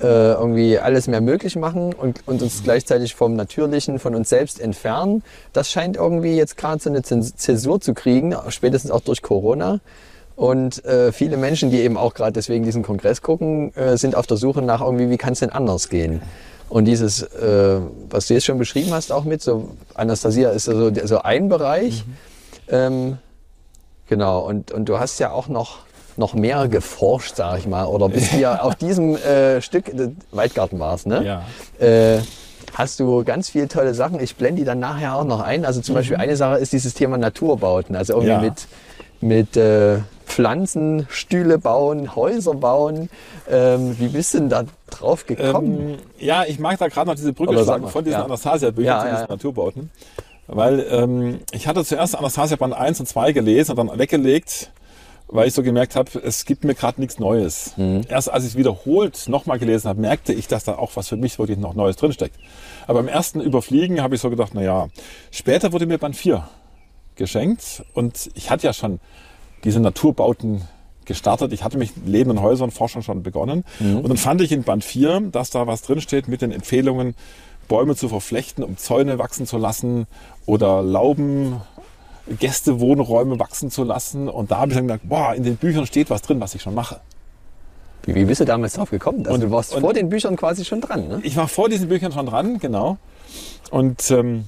äh, irgendwie alles mehr möglich machen und, und uns gleichzeitig vom Natürlichen, von uns selbst entfernen. Das scheint irgendwie jetzt gerade so eine Zäsur zu kriegen, spätestens auch durch Corona. Und äh, viele Menschen, die eben auch gerade deswegen diesen Kongress gucken, äh, sind auf der Suche nach irgendwie, wie kann es denn anders gehen? Und dieses, äh, was du jetzt schon beschrieben hast, auch mit, so Anastasia ist so, so ein Bereich. Ähm, genau, und, und du hast ja auch noch, noch mehr geforscht, sag ich mal, oder bist hier auf diesem äh, Stück, äh, Waldgarten war es, ne? Ja. äh, hast du ganz viele tolle Sachen. Ich blende die dann nachher auch noch ein. Also zum Beispiel eine Sache ist dieses Thema Naturbauten. Also irgendwie Ja. mit, mit äh, Pflanzen, Stühle bauen, Häuser bauen. Ähm, wie bist du denn da drauf gekommen? Ähm, ja, ich mag da gerade noch diese Brücke schlagen von diesen ja. Anastasia-Büchern Ja, zu ja, diesen ja. Naturbauten. Weil ähm, ich hatte zuerst Anastasia Band 1 und 2 gelesen und dann weggelegt, weil ich so gemerkt habe, es gibt mir gerade nichts Neues. Mhm. Erst als ich es wiederholt nochmal gelesen habe, merkte ich, dass da auch was für mich wirklich noch Neues drinsteckt. Aber im ersten Überfliegen habe ich so gedacht, na ja, später wurde mir Band 4 geschenkt und ich hatte ja schon diese Naturbauten gestartet. Ich hatte mich Leben in Häusern Forschung schon begonnen. Und dann fand ich in Band 4, dass da was drinsteht mit den Empfehlungen, Bäume zu verflechten, um Zäune wachsen zu lassen oder Lauben, Gästewohnräume wachsen zu lassen. Und da habe ich dann gedacht, boah, in den Büchern steht was drin, was ich schon mache. Wie, wie bist du damals drauf gekommen? Also Und- du warst und- vor den Büchern quasi schon dran, ne? Ich war vor diesen Büchern schon dran, genau. Und ähm,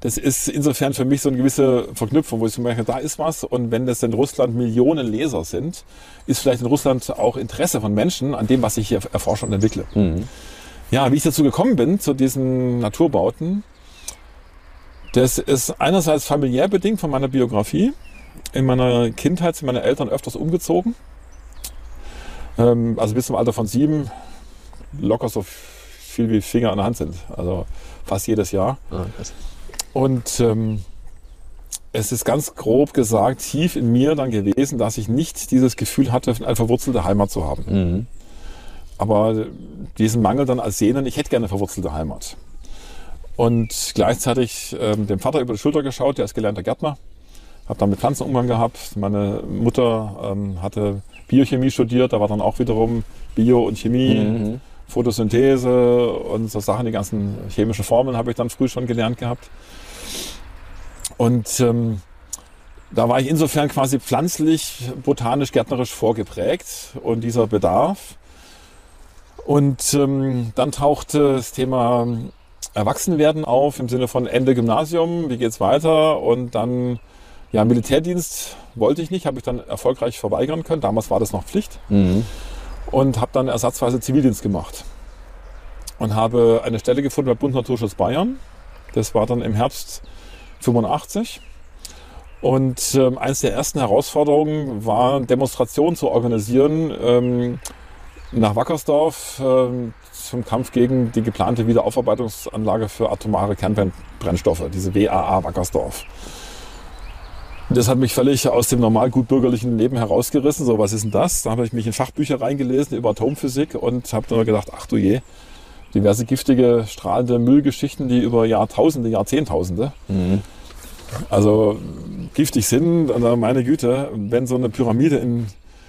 das ist insofern für mich so eine gewisse Verknüpfung, wo ich so merke, da ist was. Und wenn das in Russland Millionen Leser sind, ist vielleicht in Russland auch Interesse von Menschen an dem, was ich hier erforsche und entwickle. Ja, wie ich dazu gekommen bin, zu diesen Naturbauten, das ist einerseits familiär bedingt von meiner Biografie. In meiner Kindheit sind meine Eltern öfters umgezogen. Ähm, also bis zum Alter von sieben, locker so viel wie Finger an der Hand sind. Also fast jedes Jahr. Ah, Und ähm, es ist ganz grob gesagt tief in mir dann gewesen, dass ich nicht dieses Gefühl hatte, eine verwurzelte Heimat zu haben. Mhm. Aber diesen Mangel dann als Sehnen, ich hätte gerne verwurzelte Heimat. Und gleichzeitig ähm, dem Vater über die Schulter geschaut, der ist gelernter Gärtner, habe dann mit Pflanzen Umgang gehabt. Meine Mutter ähm, hatte Biochemie studiert, da war dann auch wiederum Bio und Chemie, Mhm. Photosynthese und so Sachen, die ganzen chemischen Formeln habe ich dann früh schon gelernt gehabt. Und ähm, da war ich insofern quasi pflanzlich, botanisch, gärtnerisch vorgeprägt und dieser Bedarf. Und ähm, dann tauchte das Thema Erwachsenwerden auf im Sinne von Ende Gymnasium, wie geht's weiter? Und dann, ja, Militärdienst wollte ich nicht, habe ich dann erfolgreich verweigern können. Damals war das noch Pflicht Mhm. und habe dann ersatzweise Zivildienst gemacht. Und habe eine Stelle gefunden bei Bund Naturschutz Bayern. Das war dann im Herbst 85. Und ähm, eines der ersten Herausforderungen war, Demonstrationen zu organisieren ähm, nach Wackersdorf ähm, zum Kampf gegen die geplante Wiederaufarbeitungsanlage für atomare Kernbrennstoffe, diese WAA Wackersdorf. Das hat mich völlig aus dem normal gut bürgerlichen Leben herausgerissen. So, was ist denn das? Da habe ich mich in Fachbücher reingelesen über Atomphysik und habe dann gedacht, ach du je, diverse giftige, strahlende Müllgeschichten, die über Jahrtausende, Jahrzehntausende, Mhm. also giftig sind. Meine Güte, wenn so eine Pyramide in,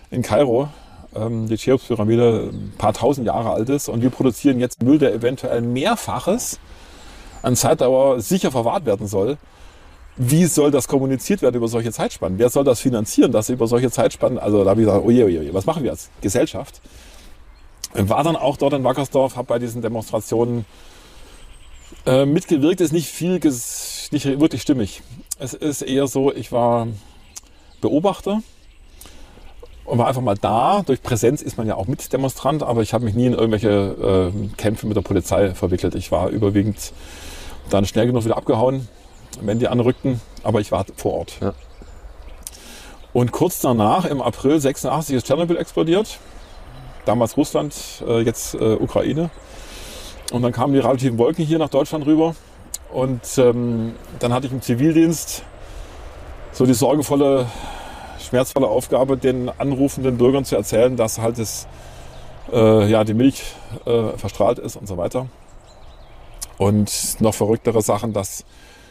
in Kairo, ähm, die Cheops-Pyramide, ein paar tausend Jahre alt ist und wir produzieren jetzt Müll, der eventuell mehrfaches an Zeitdauer sicher verwahrt werden soll, wie soll das kommuniziert werden über solche Zeitspannen? Wer soll das finanzieren, dass über solche Zeitspannen, also da habe ich gesagt, oje, oje, oje, was machen wir als Gesellschaft? War dann auch dort in Wackersdorf, habe bei diesen Demonstrationen äh, mitgewirkt, ist nicht viel, nicht wirklich stimmig. Es ist eher so, ich war Beobachter und war einfach mal da. Durch Präsenz ist man ja auch Mitdemonstrant, aber ich habe mich nie in irgendwelche äh, Kämpfe mit der Polizei verwickelt. Ich war überwiegend dann schnell genug wieder abgehauen, wenn die anrückten, aber ich war vor Ort. Ja. Und kurz danach, im April 86, ist Tschernobyl explodiert. Damals Russland, äh, jetzt äh, Ukraine. Und dann kamen die radioaktiven Wolken hier nach Deutschland rüber. Und ähm, dann hatte ich im Zivildienst so die sorgenvolle, schmerzvolle Aufgabe, den anrufenden Bürgern zu erzählen, dass halt das, äh, ja, die Milch äh, verstrahlt ist und so weiter. Und noch verrücktere Sachen, dass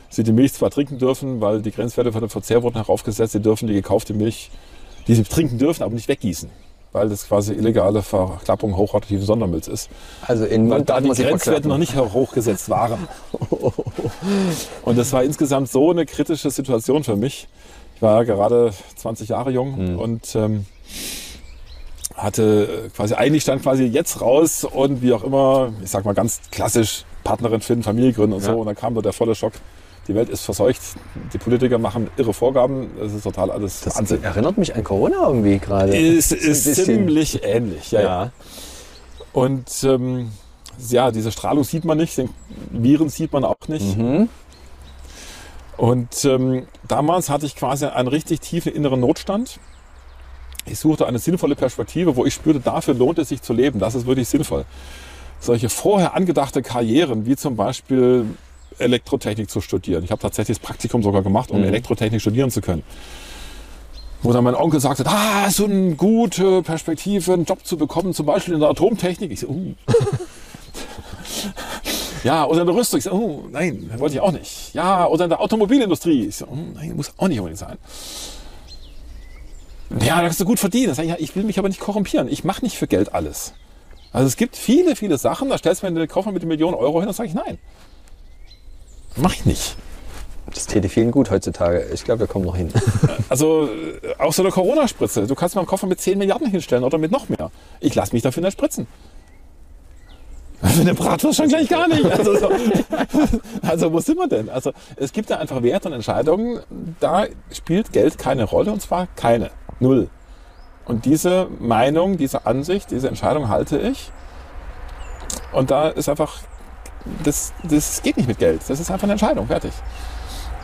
sie die Milch zwar trinken dürfen, weil die Grenzwerte für den Verzehr wurden heraufgesetzt, sie dürfen die gekaufte Milch, die sie trinken dürfen, aber nicht weggießen, weil das quasi illegale Verklappung hochradioaktiven Sondermülls ist. Also in Weil Mund da die Grenzwerte noch nicht hochgesetzt waren. Und das war insgesamt so eine kritische Situation für mich. Ich war gerade 20 Jahre jung Mhm. und ähm, hatte quasi eigentlich stand quasi jetzt raus und wie auch immer, ich sag mal ganz klassisch Partnerin finden, Familie gründen und Ja. so. Und dann kam da der volle Schock. Die Welt ist verseucht. Die Politiker machen irre Vorgaben. Das ist total alles Das Wahnsinn. erinnert mich an Corona irgendwie gerade. Ist, ist bisschen. ziemlich ähnlich. Ja, ja. Ja. Und ähm, ja, diese Strahlung sieht man nicht, den Viren sieht man auch nicht. Mhm. Und ähm, damals hatte ich quasi einen richtig tiefen inneren Notstand. Ich suchte eine sinnvolle Perspektive, wo ich spürte, dafür lohnt es sich zu leben. Das ist wirklich sinnvoll. Solche vorher angedachte Karrieren, wie zum Beispiel Elektrotechnik zu studieren. Ich habe tatsächlich das Praktikum sogar gemacht, um Mhm. Elektrotechnik studieren zu können. Wo dann mein Onkel sagte, ah, so eine gute Perspektive, einen Job zu bekommen, zum Beispiel in der Atomtechnik. Ich so, uh. ja, oder in der Rüstung. Ich so, oh, nein, wollte ich auch nicht. Ja, oder in der Automobilindustrie. Ich so, oh, nein, muss auch nicht unbedingt sein. Ja, da kannst du gut verdienen. Ich, ja, ich will mich aber nicht korrumpieren. Ich mache nicht für Geld alles. Also es gibt viele, viele Sachen, da stellst du mir einen Koffer mit einer Million Euro hin und sage ich nein. Mach ich nicht. Das täte vielen gut heutzutage. Ich glaube, wir kommen noch hin. Also auch so eine Corona-Spritze. Du kannst mir einen Koffer mit 10 Milliarden hinstellen oder mit noch mehr. Ich lasse mich dafür nicht spritzen. Für eine Bratwurst schon gleich gar nicht. Also, so, also wo sind wir denn? Also es gibt da einfach Werte und Entscheidungen, da spielt Geld keine Rolle und zwar keine. Null. Und diese Meinung, diese Ansicht, diese Entscheidung halte ich. Und da ist einfach, das, das geht nicht mit Geld. Das ist einfach eine Entscheidung, fertig.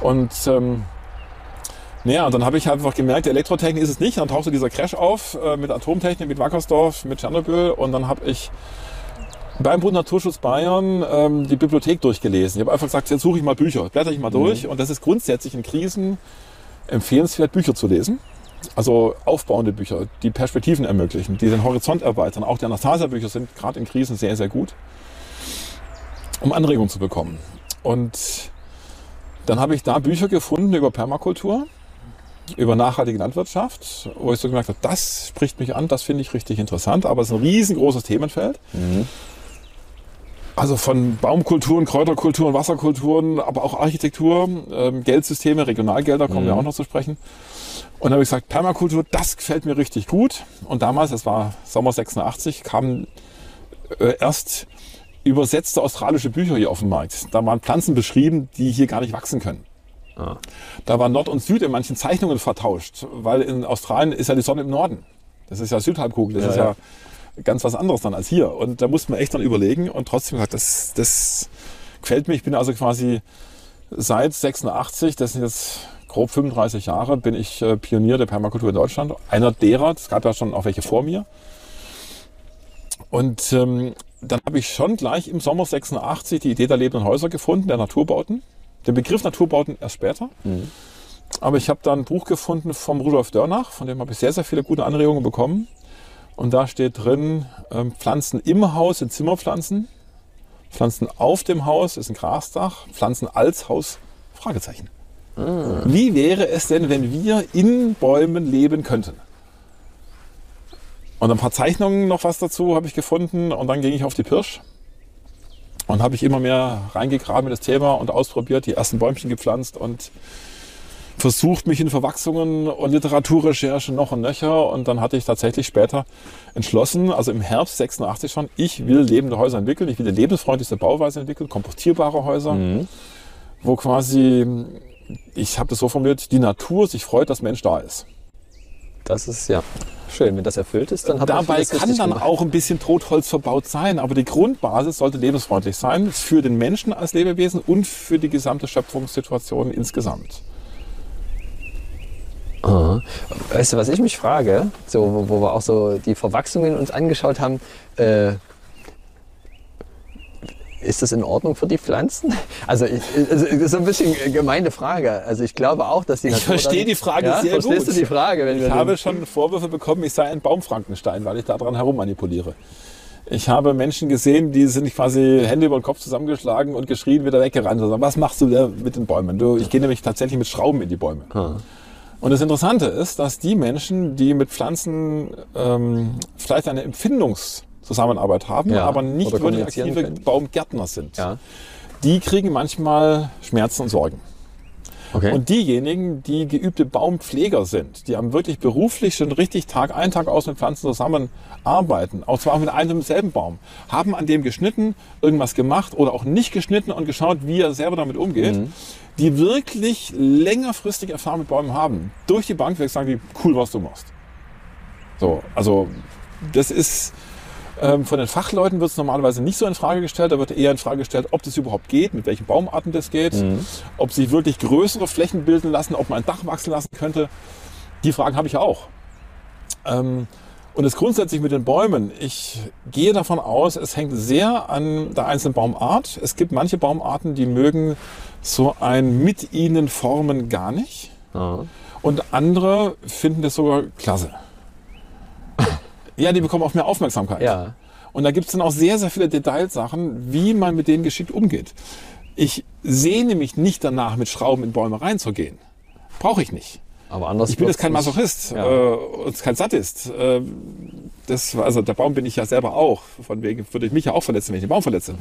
Und ähm, naja, und dann habe ich halt einfach gemerkt, Elektrotechnik ist es nicht. Dann tauchte dieser Crash auf äh, mit Atomtechnik, mit Wackersdorf, mit Tschernobyl. Und dann habe ich beim Bund Naturschutz Bayern ähm, die Bibliothek durchgelesen. Ich habe einfach gesagt, jetzt suche ich mal Bücher, blätter ich mal durch. Und das ist grundsätzlich in Krisen empfehlenswert, Bücher zu lesen. Also aufbauende Bücher, die Perspektiven ermöglichen, die den Horizont erweitern. Auch die Anastasia-Bücher sind gerade in Krisen sehr, sehr gut, um Anregungen zu bekommen. Und dann habe ich da Bücher gefunden über Permakultur, über nachhaltige Landwirtschaft, wo ich so gemerkt habe, das spricht mich an, das finde ich richtig interessant, aber es ist ein riesengroßes Themenfeld. Also von Baumkulturen, Kräuterkulturen, Wasserkulturen, aber auch Architektur, ähm, Geldsysteme, Regionalgelder kommen wir auch noch zu sprechen. Und dann habe ich gesagt, Permakultur, das gefällt mir richtig gut. Und damals, das war Sommer 86, kamen äh, erst übersetzte australische Bücher hier auf den Markt. Da waren Pflanzen beschrieben, die hier gar nicht wachsen können. Ah. Da war Nord und Süd in manchen Zeichnungen vertauscht, weil in Australien ist ja die Sonne im Norden. Das ist ja Südhalbkugel, das Ja, ist ja. ja ganz was anderes dann als hier. Und da musste man echt dann überlegen und trotzdem gesagt, das, das gefällt mir. Ich bin also quasi seit 86, das sind jetzt grob 35 Jahre, bin ich äh, Pionier der Permakultur in Deutschland. Einer derer, es gab ja schon auch welche vor mir. Und ähm, dann habe ich schon gleich im Sommer 86 die Idee der lebenden Häuser gefunden, der Naturbauten. Den Begriff Naturbauten erst später. Aber ich habe dann ein Buch gefunden vom Rudolf Dörnach, von dem habe ich sehr, sehr viele gute Anregungen bekommen. Und da steht drin, ähm, Pflanzen im Haus sind Zimmerpflanzen, Pflanzen auf dem Haus ist ein Grasdach, Pflanzen als Haus, Fragezeichen. Wie wäre es denn, wenn wir in Bäumen leben könnten? Und ein paar Zeichnungen noch was dazu habe ich gefunden. Und dann ging ich auf die Pirsch und habe ich immer mehr reingegraben in das Thema und ausprobiert, die ersten Bäumchen gepflanzt und versucht mich in Verwachsungen und Literaturrecherche noch und nöcher und dann hatte ich tatsächlich später entschlossen, also im Herbst 86 schon, ich will lebende Häuser entwickeln, ich will eine lebensfreundlichste Bauweise entwickeln, kompostierbare Häuser, wo quasi, ich habe das so formuliert, die Natur sich freut, dass Mensch da ist. Das ist ja schön. Wenn das erfüllt ist, dann hat man Dabei vieles kann dann gemacht. auch ein bisschen Totholz verbaut sein, aber die Grundbasis sollte lebensfreundlich sein für den Menschen als Lebewesen und für die gesamte Schöpfungssituation insgesamt. Aha. Weißt du, was ich mich frage, so, wo, wo wir auch so die Verwachsungen uns angeschaut haben, äh, ist das in Ordnung für die Pflanzen? Also, ich, also das ist so ein bisschen eine gemeine Frage. Also ich glaube auch, dass die Ich Natur verstehe dann- die Frage ja, sehr verstehst gut. du die Frage? Wenn Ich habe schon Vorwürfe bekommen, ich sei ein Baumfrankenstein, weil ich daran herummanipuliere. Ich habe Menschen gesehen, die sind quasi Hände über den Kopf zusammengeschlagen und geschrien, wieder weggerannt. Sagen, was machst du da mit den Bäumen? Du, ich gehe nämlich tatsächlich mit Schrauben in die Bäume. Und das Interessante ist, dass die Menschen, die mit Pflanzen ähm, vielleicht eine Empfindungszusammenarbeit haben, Ja, aber nicht wirklich aktive können. Baumgärtner sind, ja. die kriegen manchmal Schmerzen und Sorgen. Okay. Und diejenigen, die geübte Baumpfleger sind, die haben wirklich beruflich schon richtig Tag ein, Tag aus mit Pflanzen zusammenarbeiten, auch zwar mit einem und selben Baum, haben an dem geschnitten, irgendwas gemacht oder auch nicht geschnitten und geschaut, wie er selber damit umgeht, die wirklich längerfristig Erfahrung mit Bäumen haben. Durch die Bank weg sagen die, cool, was du machst. So, also das ist Ähm, von den Fachleuten wird es normalerweise nicht so in Frage gestellt. Da wird eher in Frage gestellt, ob das überhaupt geht, mit welchen Baumarten das geht, ob sich wirklich größere Flächen bilden lassen, ob man ein Dach wachsen lassen könnte. Die Fragen habe ich auch. Ähm, und es grundsätzlich mit den Bäumen, ich gehe davon aus, es hängt sehr an der einzelnen Baumart. Es gibt manche Baumarten, die mögen so ein mit ihnen Formen gar nicht. Ja. Und andere finden das sogar klasse. Ja, die bekommen auch mehr Aufmerksamkeit. Ja. Und da gibt es dann auch sehr, sehr viele Detailsachen, wie man mit denen geschickt umgeht. Ich sehne mich nicht danach, mit Schrauben in Bäume reinzugehen. Brauche ich nicht. Aber anders Ich bin jetzt kein Masochist Ja. äh, und kein Sadist. Äh, das, also der Baum bin ich ja selber auch. Von wegen würde ich mich ja auch verletzen, wenn ich den Baum verletze.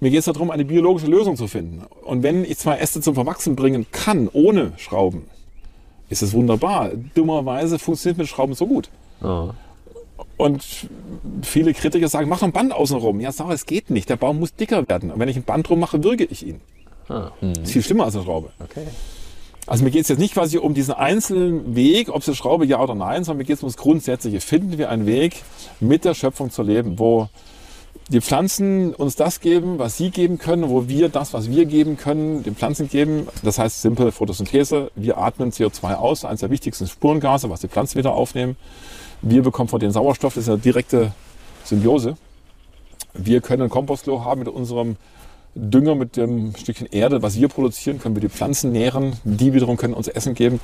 Mir geht es darum, eine biologische Lösung zu finden. Und wenn ich zwei Äste zum Verwachsen bringen kann, ohne Schrauben, ist es wunderbar. Dummerweise funktioniert mit Schrauben so gut. Ja. Und viele Kritiker sagen, mach doch ein Band außenrum. Ja, sag, es geht nicht. Der Baum muss dicker werden. Und wenn ich ein Band drum mache, würge ich ihn. Ah, Das ist viel schlimmer als eine Schraube. okay. Also mir geht es jetzt nicht quasi um diesen einzelnen Weg, ob es eine Schraube ja oder nein, sondern mir geht es um das Grundsätzliche. Finden wir einen Weg, mit der Schöpfung zu leben, wo die Pflanzen uns das geben, was sie geben können, wo wir das, was wir geben können, den Pflanzen geben. Das heißt simple Photosynthese. Wir atmen CO2 aus, eines der wichtigsten Spurengase, was die Pflanzen wieder aufnehmen. Wir bekommen von den Sauerstoff, das ist eine direkte Symbiose. Wir können ein Kompostklo haben mit unserem Dünger, mit dem Stückchen Erde, was wir produzieren, können wir die Pflanzen nähren. Die wiederum können uns Essen geben.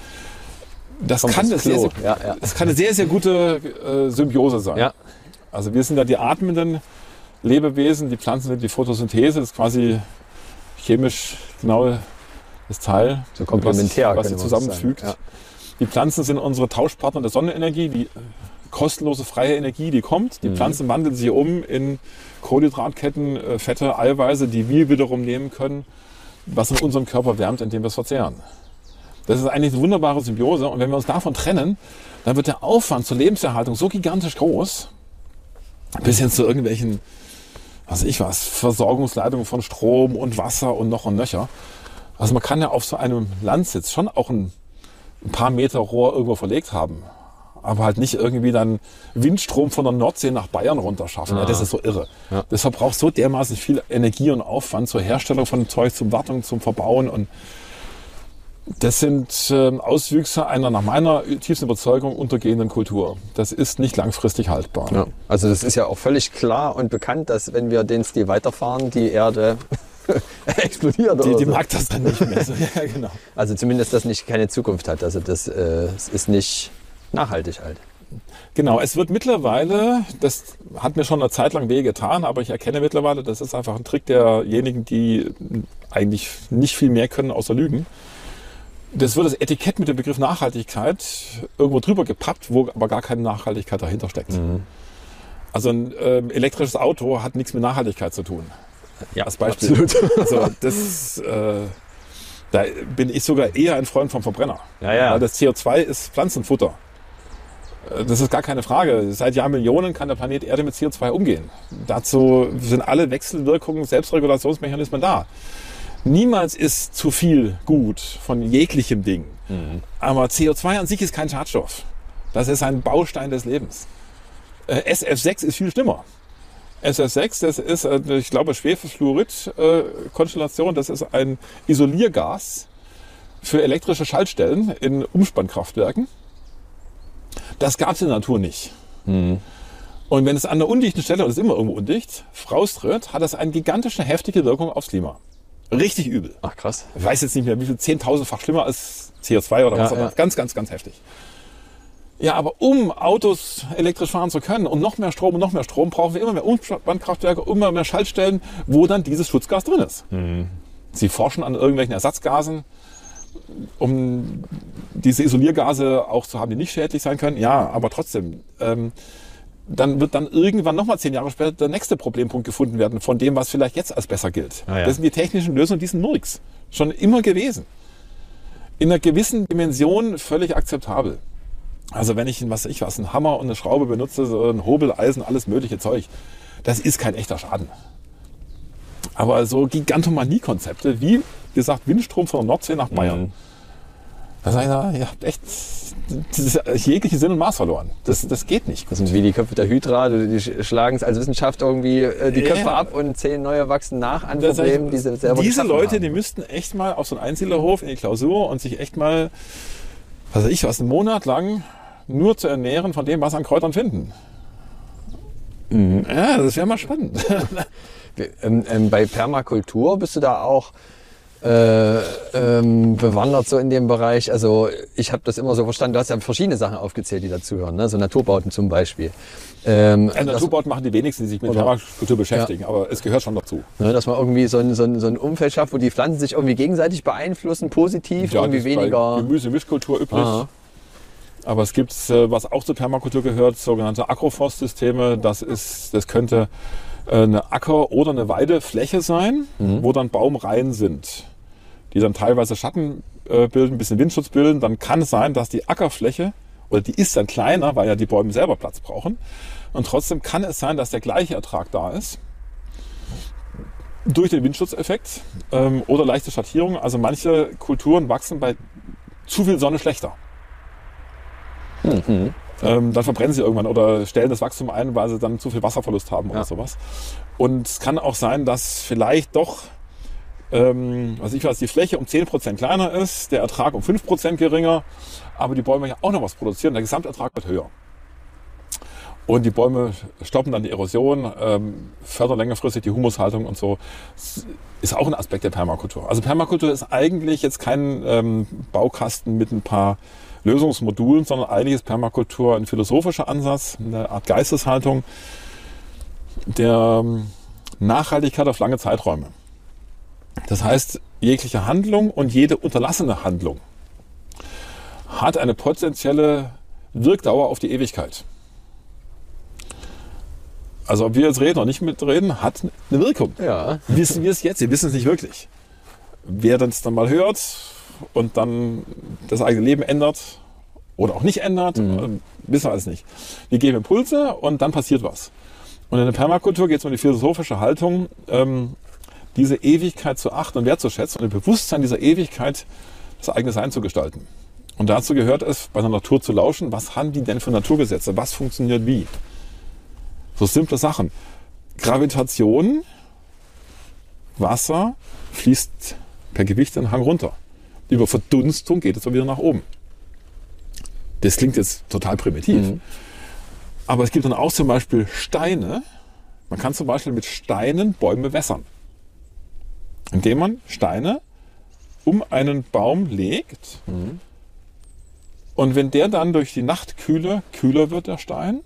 Das kann, das eine sehr, sehr, Ja, ja. das kann eine sehr, sehr gute äh, Symbiose sein. Ja. Also wir sind da die atmenden Lebewesen, die Pflanzen sind die Photosynthese, das ist quasi chemisch genau das Teil, So komplementär, was, sie man sagen. Die Pflanzen sind unsere Tauschpartner der Sonnenenergie, die äh, kostenlose freie Energie, die kommt. Mhm. Die Pflanzen wandeln sich um in Kohlenhydratketten, äh, Fette, Eiweiße, die wir wiederum nehmen können, was in unserem Körper wärmt, indem wir es verzehren. Das ist eigentlich eine wunderbare Symbiose. Und wenn wir uns davon trennen, dann wird der Aufwand zur Lebenserhaltung so gigantisch groß, bis hin zu irgendwelchen, was ich was, Versorgungsleitungen von Strom und Wasser und noch und nöcher. Also man kann ja auf so einem Landsitz schon auch ein, ein paar Meter Rohr irgendwo verlegt haben. Aber halt nicht irgendwie dann Windstrom von der Nordsee nach Bayern runterschaffen. Ja, das ist so irre. Ja. Das verbraucht so dermaßen viel Energie und Aufwand zur Herstellung von Zeug, zum Wartung, zum Verbauen. Und das sind ähm, Auswüchse einer nach meiner tiefsten Überzeugung untergehenden Kultur. Das ist nicht langfristig haltbar. Ja. Also das ist ja auch völlig klar und bekannt, dass wenn wir den Stil weiterfahren, die Erde explodiert. Die, oder die so. mag das dann nicht mehr. So, ja, genau. Also zumindest, dass nicht keine Zukunft hat. Also das äh, ist nicht nachhaltig halt. Genau, es wird mittlerweile, das hat mir schon eine Zeit lang weh getan, aber ich erkenne mittlerweile, das ist einfach ein Trick derjenigen, die eigentlich nicht viel mehr können außer Lügen. Das wird das Etikett mit dem Begriff Nachhaltigkeit irgendwo drüber gepappt, wo aber gar keine Nachhaltigkeit dahinter steckt. Also ein ähm, elektrisches Auto hat nichts mit Nachhaltigkeit zu tun. Ja, Als Beispiel. absolut. Also das, äh, da bin ich sogar eher ein Freund vom Verbrenner. Ja, ja. Das CO2 ist Pflanzenfutter. Äh, Das ist gar keine Frage. Seit Jahrmillionen kann der Planet Erde mit CO2 umgehen. Dazu sind alle Wechselwirkungen, Selbstregulationsmechanismen da. Niemals ist zu viel gut von jeglichem Ding. Aber CO2 an sich ist kein Schadstoff. Das ist ein Baustein des Lebens. Äh, SF6 ist viel schlimmer. SF6, das ist, äh, ich glaube, Schwefelfluorid-Konstellation. Das ist ein Isoliergas für elektrische Schaltstellen in Umspannkraftwerken. Das gab es in der Natur nicht. Und wenn es an einer undichten Stelle, und es ist immer irgendwo undicht, raustritt, hat das eine gigantische, heftige Wirkung aufs Klima. Richtig übel. Ach krass. Ich weiß jetzt nicht mehr, wie viel, zehntausendfach schlimmer als CO2 oder Ja, was, aber ja. ganz, ganz, ganz heftig. Ja, aber um Autos elektrisch fahren zu können und noch mehr Strom und noch mehr Strom, brauchen wir immer mehr Umspannkraftwerke, immer mehr Schaltstellen, wo dann dieses Schutzgas drin ist. Sie forschen an irgendwelchen Ersatzgasen, um diese Isoliergase auch zu haben, die nicht schädlich sein können. Ja, aber trotzdem. Ähm, dann wird dann irgendwann nochmal zehn Jahre später der nächste Problempunkt gefunden werden von dem, was vielleicht jetzt als besser gilt. Ah, ja. Das sind die technischen Lösungen, die sind Murks. Schon immer gewesen. In einer gewissen Dimension völlig akzeptabel. Also wenn ich, was ich was, einen Hammer und eine Schraube benutze, so ein Hobel, Eisen, alles mögliche Zeug, das ist kein echter Schaden. Aber so Gigantomanie-Konzepte, wie gesagt, Windstrom von der Nordsee nach Bayern, Mhm. da sage ich, na, ihr habt echt das jegliche Sinn und Maß verloren. Das, das geht nicht. Das sind wie die Köpfe der Hydra, die schlagen es als Wissenschaft irgendwie äh, die Köpfe Ja. ab und zehn neue wachsen nach an Das Problemen, heißt, die sie selber Diese Leute, haben. die müssten echt mal auf so einen Einsiedlerhof in die Klausur und sich echt mal, was weiß ich, was einen Monat lang nur zu ernähren von dem, was sie an Kräutern finden. Mhm. Ja, das wäre mal spannend. Ähm, ähm, bei Permakultur bist du da auch äh, ähm, bewandert so in dem Bereich. Also ich habe das immer so verstanden, du hast ja verschiedene Sachen aufgezählt, die dazugehören, ne? so Naturbauten zum Beispiel. Ähm, dass, Naturbauten machen die wenigsten, die sich mit Permakultur beschäftigen, aber es gehört schon dazu. ne, dass man irgendwie so ein, so, ein, so ein Umfeld schafft, wo die Pflanzen sich irgendwie gegenseitig beeinflussen, positiv, irgendwie ist bei weniger... Gemüse-Mischkultur üblich. Aha. Aber es gibt, äh, was auch zur Permakultur gehört, sogenannte Agroforstsysteme. Das ist, das könnte äh, eine Acker- oder eine Weidefläche sein, wo dann Baumreihen sind, die dann teilweise Schatten äh, bilden, ein bisschen Windschutz bilden. Dann kann es sein, dass die Ackerfläche, oder die ist dann kleiner, weil ja die Bäume selber Platz brauchen. Und trotzdem kann es sein, dass der gleiche Ertrag da ist. Durch den Windschutzeffekt ähm, oder leichte Schattierung. Also manche Kulturen wachsen bei zu viel Sonne schlechter. Mhm. Ähm, dann verbrennen sie irgendwann oder stellen das Wachstum ein, weil sie dann zu viel Wasserverlust haben oder Ja. sowas. Und es kann auch sein, dass vielleicht doch, ähm, was ich weiß, die Fläche um 10% kleiner ist, der Ertrag um 5% geringer, aber die Bäume ja auch noch was produzieren, der Gesamtertrag wird höher. Und die Bäume stoppen dann die Erosion, ähm, fördern längerfristig die Humushaltung und so. Das ist auch ein Aspekt der Permakultur. Also Permakultur ist eigentlich jetzt kein ähm, Baukasten mit ein paar Lösungsmodulen, sondern eigentlich ist Permakultur ein philosophischer Ansatz, eine Art Geisteshaltung der ähm, Nachhaltigkeit auf lange Zeiträume. Das heißt, jegliche Handlung und jede unterlassene Handlung hat eine potenzielle Wirkdauer auf die Ewigkeit. Also ob wir jetzt reden oder nicht mitreden, hat eine Wirkung. Ja, Wissen wir es jetzt? Wir wissen es nicht wirklich. Wer das dann mal hört und dann das eigene Leben ändert oder auch nicht ändert, äh, wissen wir alles nicht. Wir geben Impulse und dann passiert was. Und in der Permakultur geht es um die philosophische Haltung, ähm, diese Ewigkeit zu achten und wertzuschätzen und im Bewusstsein dieser Ewigkeit das eigene Sein zu gestalten. Und dazu gehört es, bei der Natur zu lauschen, was haben die denn für Naturgesetze, was funktioniert wie. So simple Sachen. Gravitation, Wasser fließt per Gewicht den Hang runter. Über Verdunstung geht es aber wieder nach oben. Das klingt jetzt total primitiv. Aber es gibt dann auch zum Beispiel Steine. Man kann zum Beispiel mit Steinen Bäume wässern. Indem man Steine um einen Baum legt. Und wenn der dann durch die Nachtkühle kühler wird, der Stein,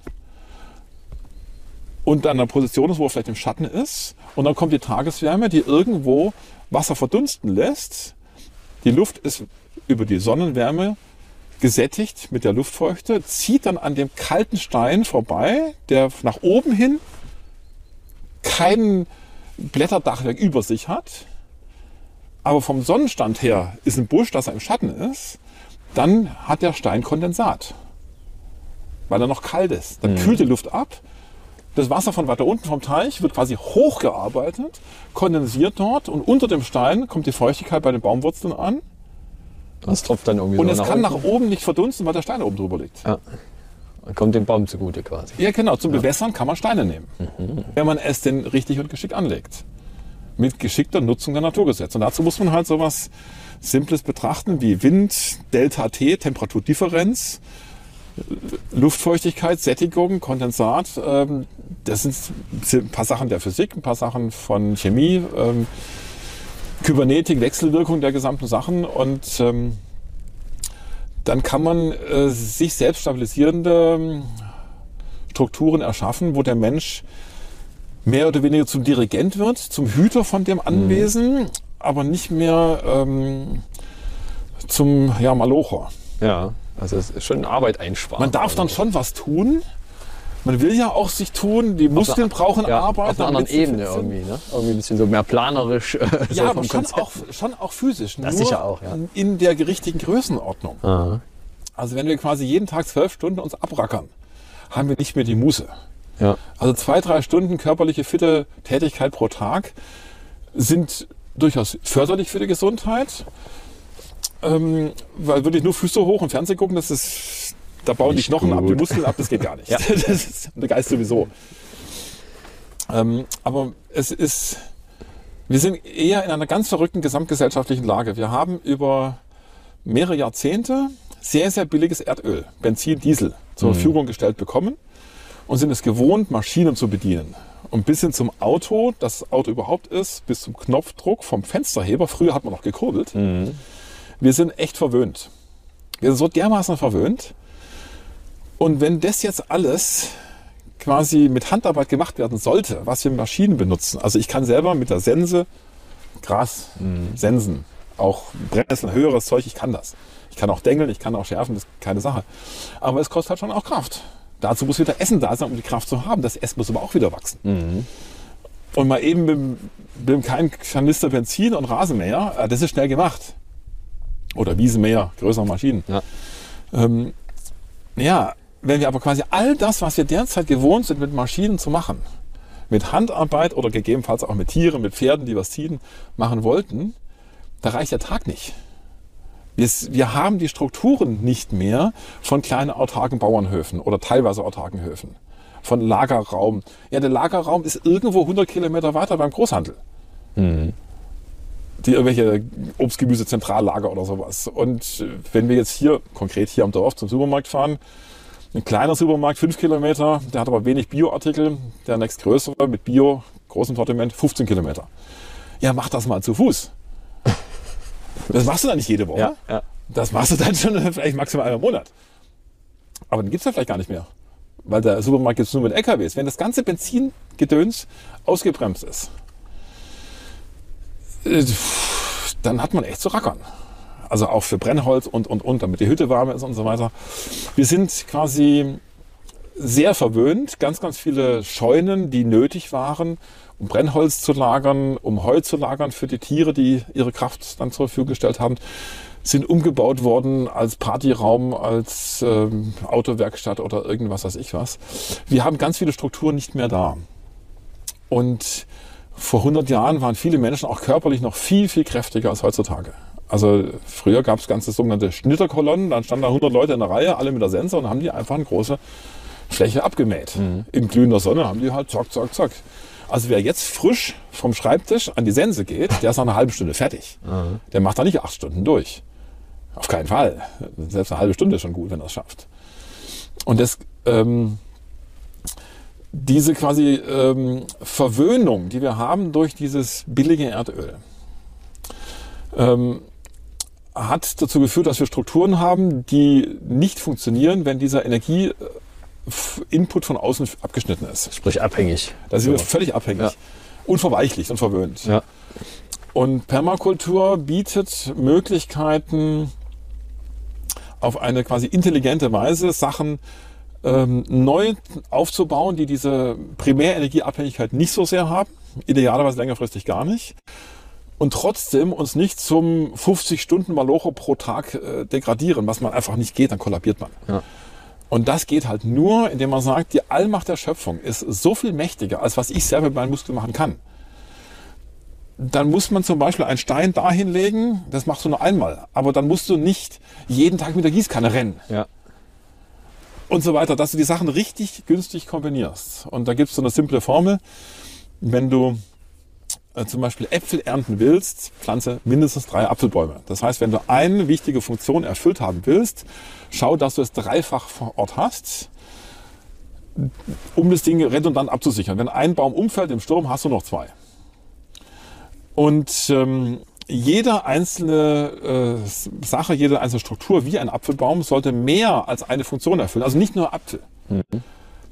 und an einer Position ist, wo er vielleicht im Schatten ist. Und dann kommt die Tageswärme, die irgendwo Wasser verdunsten lässt. Die Luft ist über die Sonnenwärme gesättigt mit der Luftfeuchte, zieht dann an dem kalten Stein vorbei, der nach oben hin kein Blätterdachwerk über sich hat, aber vom Sonnenstand her ist ein Busch, dass er im Schatten ist, dann hat der Stein Kondensat, weil er noch kalt ist. Dann kühlt die Luft ab, das Wasser von weiter unten vom Teich wird quasi hochgearbeitet, kondensiert dort und unter dem Stein kommt die Feuchtigkeit bei den Baumwurzeln an das tropft dann irgendwie und so es nach kann nach oben nicht verdunsten, weil der Stein oben drüber liegt. Ja. Kommt dem Baum zugute quasi. Ja, genau. Zum Bewässern kann man Steine nehmen, wenn man es denn richtig und geschickt anlegt. Mit geschickter Nutzung der Naturgesetze. Und dazu muss man halt sowas Simples betrachten wie Wind, Delta T, Temperaturdifferenz, Luftfeuchtigkeit, Sättigung, Kondensat. Ähm, das sind ein paar Sachen der Physik, ein paar Sachen von Chemie, ähm, Kybernetik, Wechselwirkung der gesamten Sachen und ähm, dann kann man äh, sich selbst stabilisierende ähm, Strukturen erschaffen, wo der Mensch mehr oder weniger zum Dirigent wird, zum Hüter von dem Anwesen, aber nicht mehr ähm, zum ja, Malocher. Ja, also es ist schon Arbeit einsparen. Man darf dann schon was tun. Man will ja auch sich tun. Die Muskeln brauchen ja, Arbeit. Auf einer anderen Ebene irgendwie, ne? Irgendwie ein bisschen so mehr planerisch. äh, so Ja, aber schon Konzept. auch, schon auch physisch. Das nur sicher auch, ja. In der richtigen Größenordnung. Aha. Also wenn wir quasi jeden Tag zwölf Stunden uns abrackern, haben wir nicht mehr die Muße. Ja. Also zwei, drei Stunden körperliche fitte Tätigkeit pro Tag sind durchaus förderlich für die Gesundheit. Ähm, weil würde ich nur Füße hoch und Fernsehen gucken, das ist, da bauen die Nicht Knochen ab, die gut. Muskeln ab, das geht gar nicht. Ja. Das ist, der Geist sowieso. Ähm, aber es ist, wir sind eher in einer ganz verrückten gesamtgesellschaftlichen Lage. Wir haben über mehrere Jahrzehnte sehr, sehr billiges Erdöl, Benzin, Diesel zur Verfügung gestellt bekommen und sind es gewohnt, Maschinen zu bedienen. Und bis hin zum Auto, das Auto überhaupt ist, bis zum Knopfdruck vom Fensterheber, früher hat man noch gekurbelt, wir sind echt verwöhnt. Wir sind so dermaßen verwöhnt. Und wenn das jetzt alles quasi mit Handarbeit gemacht werden sollte, was wir mit Maschinen benutzen, also ich kann selber mit der Sense Gras sensen, auch Brennnessel, höheres Zeug, ich kann das. Ich kann auch dengeln, ich kann auch schärfen, das ist keine Sache. Aber es kostet halt schon auch Kraft. Dazu muss wieder Essen da sein, um die Kraft zu haben. Das Essen muss aber auch wieder wachsen. Und mal eben mit, mit dem kleinen Kanister Benzin und Rasenmäher, äh, das ist schnell gemacht. Oder Wiesenmäher, größere Maschinen. Ja. Ähm, ja, wenn wir aber quasi all das, was wir derzeit gewohnt sind, mit Maschinen zu machen, mit Handarbeit oder gegebenenfalls auch mit Tieren, mit Pferden, die was ziehen, machen wollten, da reicht der Tag nicht. Wir, wir haben die Strukturen nicht mehr von kleinen autarken Bauernhöfen oder teilweise autarken Höfen. Von Lagerraum. Ja, der Lagerraum ist irgendwo 100 Kilometer weiter beim Großhandel. Die irgendwelche Obst, Gemüse, Zentrallager oder sowas. Und äh, wenn wir jetzt hier, konkret hier am Dorf zum Supermarkt fahren, ein kleiner Supermarkt, 5 Kilometer, der hat aber wenig Bioartikel. Der nächstgrößere mit Bio, großem Sortiment, 15 Kilometer. Ja, mach das mal zu Fuß. Das machst du dann nicht jede Woche. Ja, ja. Das machst du dann schon vielleicht maximal einmal im Monat. Aber den gibt's ja vielleicht gar nicht mehr. Weil der Supermarkt gibt's nur mit LKWs. Wenn das ganze Benzingedöns ausgebremst ist, dann hat man echt zu rackern. Also auch für Brennholz und, und, und, damit die Hütte warm ist und so weiter. Wir sind quasi sehr verwöhnt. Ganz, ganz viele Scheunen, die nötig waren, um Brennholz zu lagern, um Heu zu lagern für die Tiere, die ihre Kraft dann zur Verfügung gestellt haben, sind umgebaut worden als Partyraum, als ähm, Autowerkstatt oder irgendwas weiß ich was. Wir haben ganz viele Strukturen nicht mehr da. Und vor 100 Jahren waren viele Menschen auch körperlich noch viel, viel kräftiger als heutzutage. Also früher gab es ganze sogenannte Schnitterkolonnen, dann standen da 100 Leute in der Reihe, alle mit der Sense und haben die einfach eine große Fläche abgemäht. In glühender Sonne haben die halt zack, zack, zack. Also wer jetzt frisch vom Schreibtisch an die Sense geht, der ist nach einer halben Stunde fertig. Der macht da nicht acht Stunden durch. Auf keinen Fall. Selbst eine halbe Stunde ist schon gut, wenn er es schafft. Und das, ähm, diese quasi ähm, Verwöhnung, die wir haben durch dieses billige Erdöl, ähm, hat dazu geführt, dass wir Strukturen haben, die nicht funktionieren, wenn dieser Energie-Input von außen abgeschnitten ist. Sprich abhängig. Da sind wir So. völlig abhängig. Ja. Unverweichlicht und verwöhnt. Ja. Und Permakultur bietet Möglichkeiten, auf eine quasi intelligente Weise Sachen ähm, neu aufzubauen, die diese Primärenergieabhängigkeit nicht so sehr haben, idealerweise längerfristig gar nicht, und trotzdem uns nicht zum 50-Stunden-Malocho pro Tag äh, degradieren, was man einfach nicht geht, dann kollabiert man. Ja. Und das geht halt nur, indem man sagt, die Allmacht der Schöpfung ist so viel mächtiger, als was ich selber mit meinen Muskeln machen kann. Dann muss man zum Beispiel einen Stein dahin legen, das machst du nur einmal. Aber dann musst du nicht jeden Tag mit der Gießkanne rennen Ja. Und so weiter, dass du die Sachen richtig günstig kombinierst. Und da gibt es so eine simple Formel. Wenn du äh, zum Beispiel Äpfel ernten willst, pflanze mindestens drei Apfelbäume. Das heißt, wenn du eine wichtige Funktion erfüllt haben willst, schau, dass du es dreifach vor Ort hast, um das Ding redundant abzusichern. Wenn ein Baum umfällt im Sturm, hast du noch zwei. Und ähm, jede einzelne äh, Sache, jede einzelne Struktur wie ein Apfelbaum sollte mehr als eine Funktion erfüllen. Also nicht nur Apfel.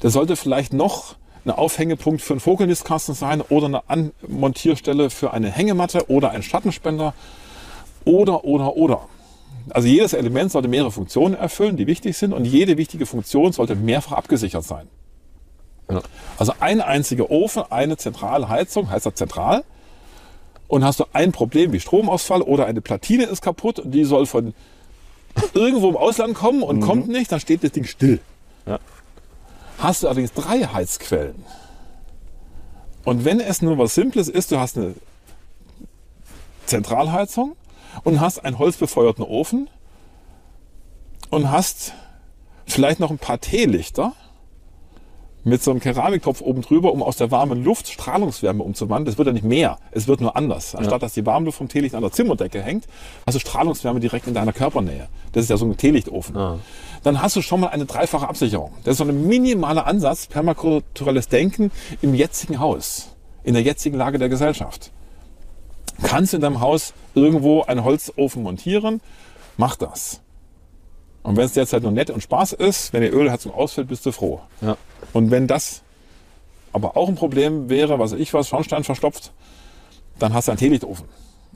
Der sollte vielleicht noch ein Aufhängepunkt für einen Vogelnistkasten sein oder eine Anmontierstelle für eine Hängematte oder ein Schattenspender oder, oder, oder. Also jedes Element sollte mehrere Funktionen erfüllen, die wichtig sind und jede wichtige Funktion sollte mehrfach abgesichert sein. Ja. Also ein einziger Ofen, eine zentrale Heizung, heißt das zentral. Und hast du ein Problem wie Stromausfall oder eine Platine ist kaputt und die soll von irgendwo im Ausland kommen und kommt nicht, dann steht das Ding still. Ja. Hast du allerdings drei Heizquellen und wenn es nur was Simples ist, du hast eine Zentralheizung, und hast einen holzbefeuerten Ofen und hast vielleicht noch ein paar Teelichter mit so einem Keramiktopf oben drüber, um aus der warmen Luft Strahlungswärme umzuwandeln. Das wird ja nicht mehr, es wird nur anders. Anstatt ja. dass die warme Luft vom Teelicht an der Zimmerdecke hängt, hast du Strahlungswärme direkt in deiner Körpernähe. Das ist ja so ein Teelichtofen. Ah. Dann hast du schon mal eine dreifache Absicherung. Das ist so ein minimaler Ansatz, permakulturelles Denken im jetzigen Haus, in der jetzigen Lage der Gesellschaft. Kannst du in deinem Haus irgendwo einen Holzofen montieren? Mach das. Und wenn es derzeit nur nett und Spaß ist, wenn die Ölheizung ausfällt, bist du froh. Ja. Und wenn das aber auch ein Problem wäre, was ich was, Schornstein verstopft, dann hast du einen Teelichtofen.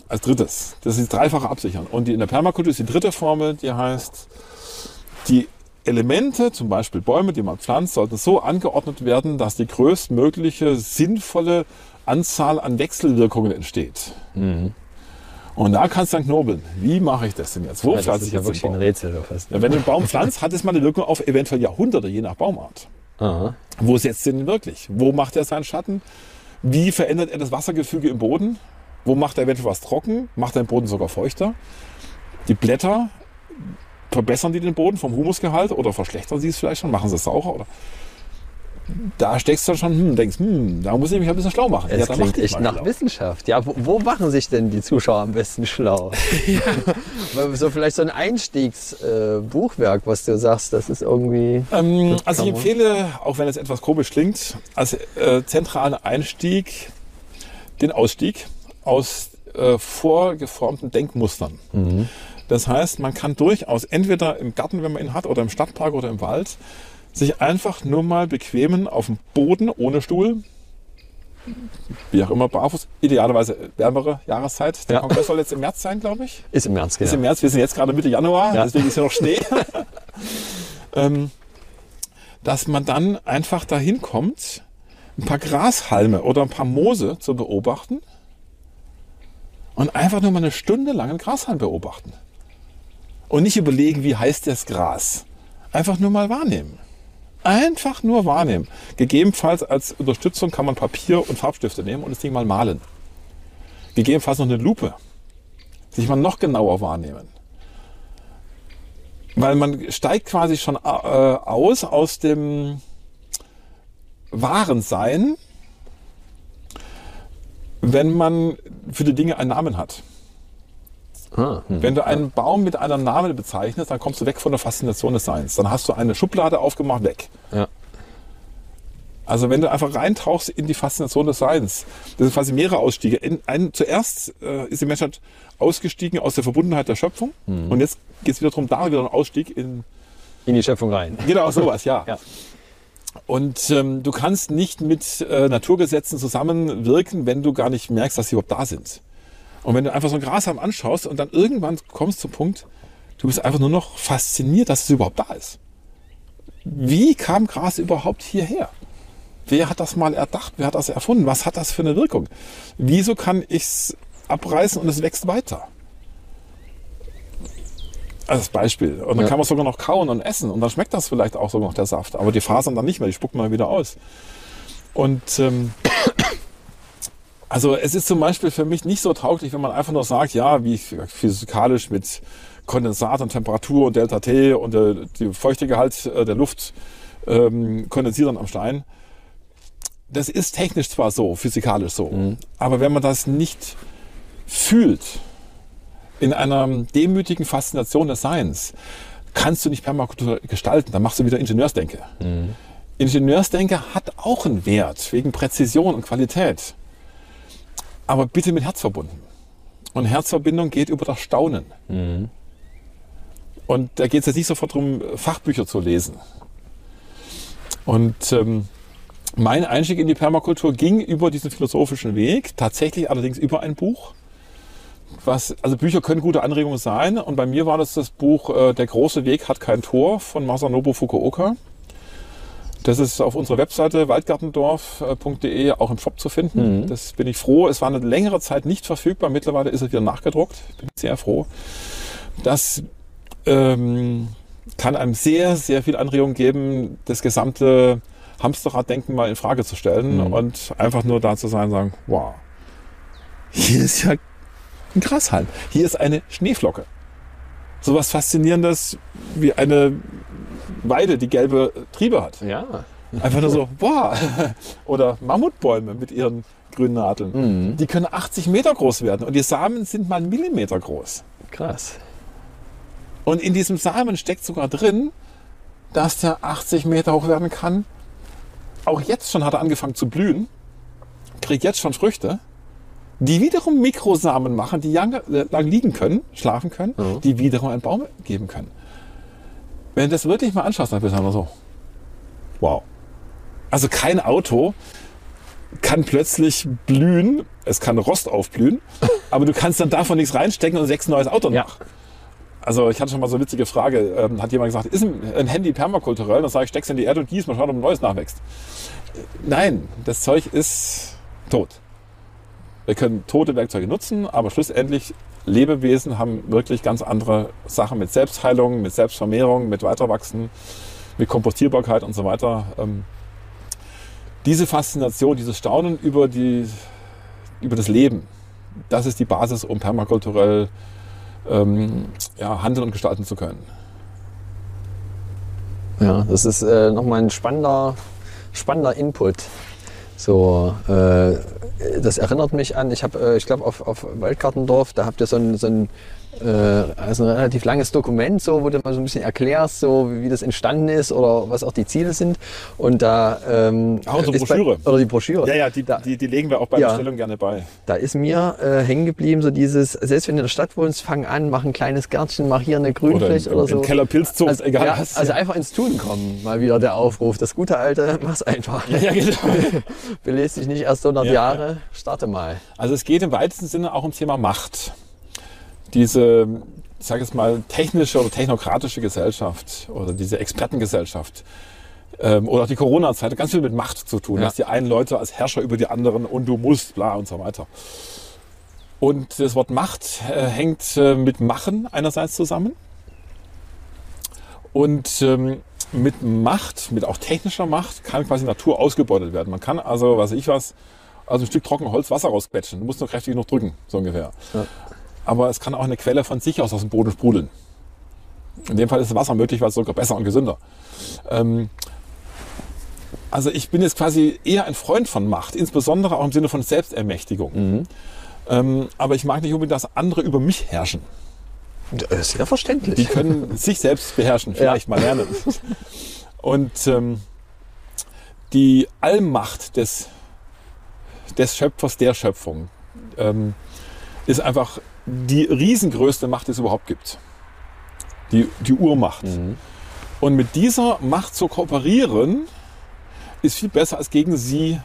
Als drittes. Das ist dreifache Absichern. Und die, in der Permakultur ist die dritte Formel, die heißt, die Elemente, zum Beispiel Bäume, die man pflanzt, sollten so angeordnet werden, dass die größtmögliche sinnvolle Anzahl an Wechselwirkungen entsteht. Mhm. Und da kannst du dann knobeln. Wie mache ich das denn jetzt? Wo ja, pflanze ich ja jetzt wirklich ein Rätsel. Fast, ne? ja, wenn du einen Baum pflanzt, hat es mal eine Wirkung auf eventuell Jahrhunderte, je nach Baumart. Aha. Wo setzt denn wirklich? Wo macht er seinen Schatten? Wie verändert er das Wassergefüge im Boden? Wo macht er eventuell was trocken? Macht er den Boden sogar feuchter? Die Blätter, verbessern die den Boden vom Humusgehalt oder verschlechtern sie es vielleicht schon? Machen sie es saurer? Oder? Da steckst du dann schon, hm, denkst, hm, da muss ich mich ein bisschen schlau machen. Es ja, klingt echt nach schlau. Wissenschaft. Ja, wo, wo, machen sich denn die Zuschauer am besten schlau? so vielleicht so ein Einstiegsbuchwerk, äh, was du sagst, das ist irgendwie. Ähm, also ich empfehle, auch wenn es etwas komisch klingt, als äh, zentralen Einstieg den Ausstieg aus äh, vorgeformten Denkmustern. Mhm. Das heißt, man kann durchaus entweder im Garten, wenn man ihn hat, oder im Stadtpark oder im Wald, sich einfach nur mal bequemen auf dem Boden ohne Stuhl, wie auch immer, barfuß, idealerweise wärmere Jahreszeit. Der ja. Kongress soll jetzt im März sein, glaube ich. Ist im März, genau. Ist im März, wir sind jetzt gerade Mitte Januar, ja. deswegen ist hier noch Schnee. ähm, dass man dann einfach dahin kommt, ein paar Grashalme oder ein paar Moose zu beobachten und einfach nur mal eine Stunde lang einen Grashalm beobachten. Und nicht überlegen, wie heißt das Gras. Einfach nur mal wahrnehmen. Einfach nur wahrnehmen. Gegebenenfalls als Unterstützung kann man Papier und Farbstifte nehmen und das Ding mal malen. Gegebenenfalls noch eine Lupe. Sich mal noch genauer wahrnehmen. Weil man steigt quasi schon äh, aus aus dem wahren Sein, wenn man für die Dinge einen Namen hat. Ah, hm, Wenn du einen Baum mit einem Namen bezeichnest, dann kommst du weg von der Faszination des Seins. Dann hast du eine Schublade aufgemacht, weg. Ja. Also wenn du einfach reintauchst in die Faszination des Seins, das sind quasi mehrere Ausstiege. In, ein, zuerst äh, ist die Menschheit ausgestiegen aus der Verbundenheit der Schöpfung mhm. und jetzt geht es wieder darum, da wieder ein Ausstieg in, in die Schöpfung rein. Genau, sowas, ja. ja. Und ähm, du kannst nicht mit äh, Naturgesetzen zusammenwirken, wenn du gar nicht merkst, dass sie überhaupt da sind. Und wenn du einfach so ein Grashalm anschaust und dann irgendwann kommst du zum Punkt, du bist einfach nur noch fasziniert, dass es überhaupt da ist. Wie kam Gras überhaupt hierher? Wer hat das mal erdacht? Wer hat das erfunden? Was hat das für eine Wirkung? Wieso kann ich es abreißen und es wächst weiter? Als Beispiel. Und dann ja. kann man es sogar noch kauen und essen und dann schmeckt das vielleicht auch sogar noch der Saft. Aber die Fasern dann nicht mehr, die spucken man wieder aus. Und ähm, also es ist zum Beispiel für mich nicht so tauglich, wenn man einfach nur sagt, ja, wie physikalisch mit Kondensat und Temperatur und Delta T und der, die Feuchtegehalt äh, der Luft ähm, kondensieren am Stein. Das ist technisch zwar so, physikalisch so, mhm. aber wenn man das nicht fühlt, in einer demütigen Faszination des Seins, kannst du nicht Permakultur gestalten, dann machst du wieder Ingenieursdenke. Mhm. Ingenieursdenke hat auch einen Wert wegen Präzision und Qualität aber bitte mit Herz verbunden. Und Herzverbindung geht über das Staunen. Mhm. Und da geht es jetzt nicht sofort darum, Fachbücher zu lesen. Und ähm, mein Einstieg in die Permakultur ging über diesen philosophischen Weg, tatsächlich allerdings über ein Buch. Was, also Bücher können gute Anregungen sein. Und bei mir war das das Buch äh, Der große Weg hat kein Tor von Masanobu Fukuoka. Das ist auf unserer Webseite waldgartendorf.de auch im Shop zu finden. Mhm. Das bin ich froh. Es war eine längere Zeit nicht verfügbar. Mittlerweile ist es wieder nachgedruckt. Bin sehr froh. Das ähm, kann einem sehr, sehr viel Anregung geben, das gesamte Hamsterraddenken mal in Frage zu stellen mhm. und einfach nur da zu sein und sagen, wow, hier ist ja ein Grashalm. Hier ist eine Schneeflocke. Sowas Faszinierendes wie eine Weide, die gelbe Triebe hat. Ja. Einfach nur so, boah. Oder Mammutbäume mit ihren grünen Nadeln. Die können 80 Meter groß werden und die Samen sind mal einen Millimeter groß. Krass. Und in diesem Samen steckt sogar drin, dass der 80 Meter hoch werden kann. Auch jetzt schon hat er angefangen zu blühen, kriegt jetzt schon Früchte, die wiederum Mikrosamen machen, die lang, lang liegen können, schlafen können, Mhm. die wiederum einen Baum geben können. Wenn du das wirklich mal anschaust, dann bist du einfach so, wow. Also kein Auto kann plötzlich blühen, es kann Rost aufblühen, aber du kannst dann davon nichts reinstecken und sechs neues Auto Ja. nach. Also ich hatte schon mal so eine witzige Frage. Ähm, hat jemand gesagt, ist ein, ein Handy permakulturell? Dann sage ich, steck's in die Erde und gieß mal schauen, ob ein neues nachwächst. Äh, Nein, das Zeug ist tot. Wir können tote Werkzeuge nutzen, aber schlussendlich Lebewesen haben wirklich ganz andere Sachen mit Selbstheilung, mit Selbstvermehrung, mit Weiterwachsen, mit Kompostierbarkeit und so weiter. Ähm, diese Faszination, dieses Staunen über, die, über das Leben, das ist die Basis, um permakulturell ähm, ja, handeln und gestalten zu können. Ja, das ist äh, nochmal ein spannender, spannender Input. So, äh, das erinnert mich an, ich habe, äh, ich glaube, auf, auf Waldgartendorf, da habt ihr so ein, so ein, äh, also ein relativ langes Dokument, so, wo du mal so ein bisschen erklärst, so wie, wie das entstanden ist oder was auch die Ziele sind. Und da ähm, Ah, unsere ist bei- Broschüre. oder die Broschüre. Ja, ja, die, da, die, die legen wir auch bei Ja. Bestellung gerne bei. da ist mir äh, hängen geblieben, so dieses, selbst wenn du in der Stadt wohnst, fang an, mach ein kleines Gärtchen, mach hier eine Oder Grünfläche im, oder, so. im Keller Pilzzucht, Also, egal ja, was. also einfach ins Tun kommen, mal wieder der Aufruf. Das gute alte, mach's einfach. ja, genau. Belest dich nicht erst 100 Ja, Jahre, starte mal. Also es geht im weitesten Sinne auch ums Thema Macht. Diese, ich sage jetzt mal, technische oder technokratische Gesellschaft oder diese Expertengesellschaft ähm, oder auch die Corona-Zeit hat ganz viel mit Macht zu tun. Ja. Dass die einen Leute als Herrscher über die anderen und du musst, bla und so weiter. Und das Wort Macht äh, hängt äh, mit Machen einerseits zusammen und ähm, mit Macht, mit auch technischer Macht, kann quasi Natur ausgebeutet werden. Man kann also, was weiß ich was, also ein Stück trocken Holz Wasser rausquetschen. Du musst nur kräftig genug drücken, so ungefähr. Ja. Aber es kann auch eine Quelle von sich aus aus dem Boden sprudeln. In dem Fall ist das Wasser möglich, weil es sogar besser und gesünder. Ähm, also ich bin jetzt quasi eher ein Freund von Macht, insbesondere auch im Sinne von Selbstermächtigung. Ähm, aber ich mag nicht unbedingt, dass andere über mich herrschen. Sehr verständlich. Die können sich selbst beherrschen, vielleicht mal lernen. Und ähm, die Allmacht des, des Schöpfers der Schöpfung ähm, ist einfach die riesengrößte Macht, die es überhaupt gibt. Die, die Urmacht. Und mit dieser Macht zu kooperieren, ist viel besser, als gegen sie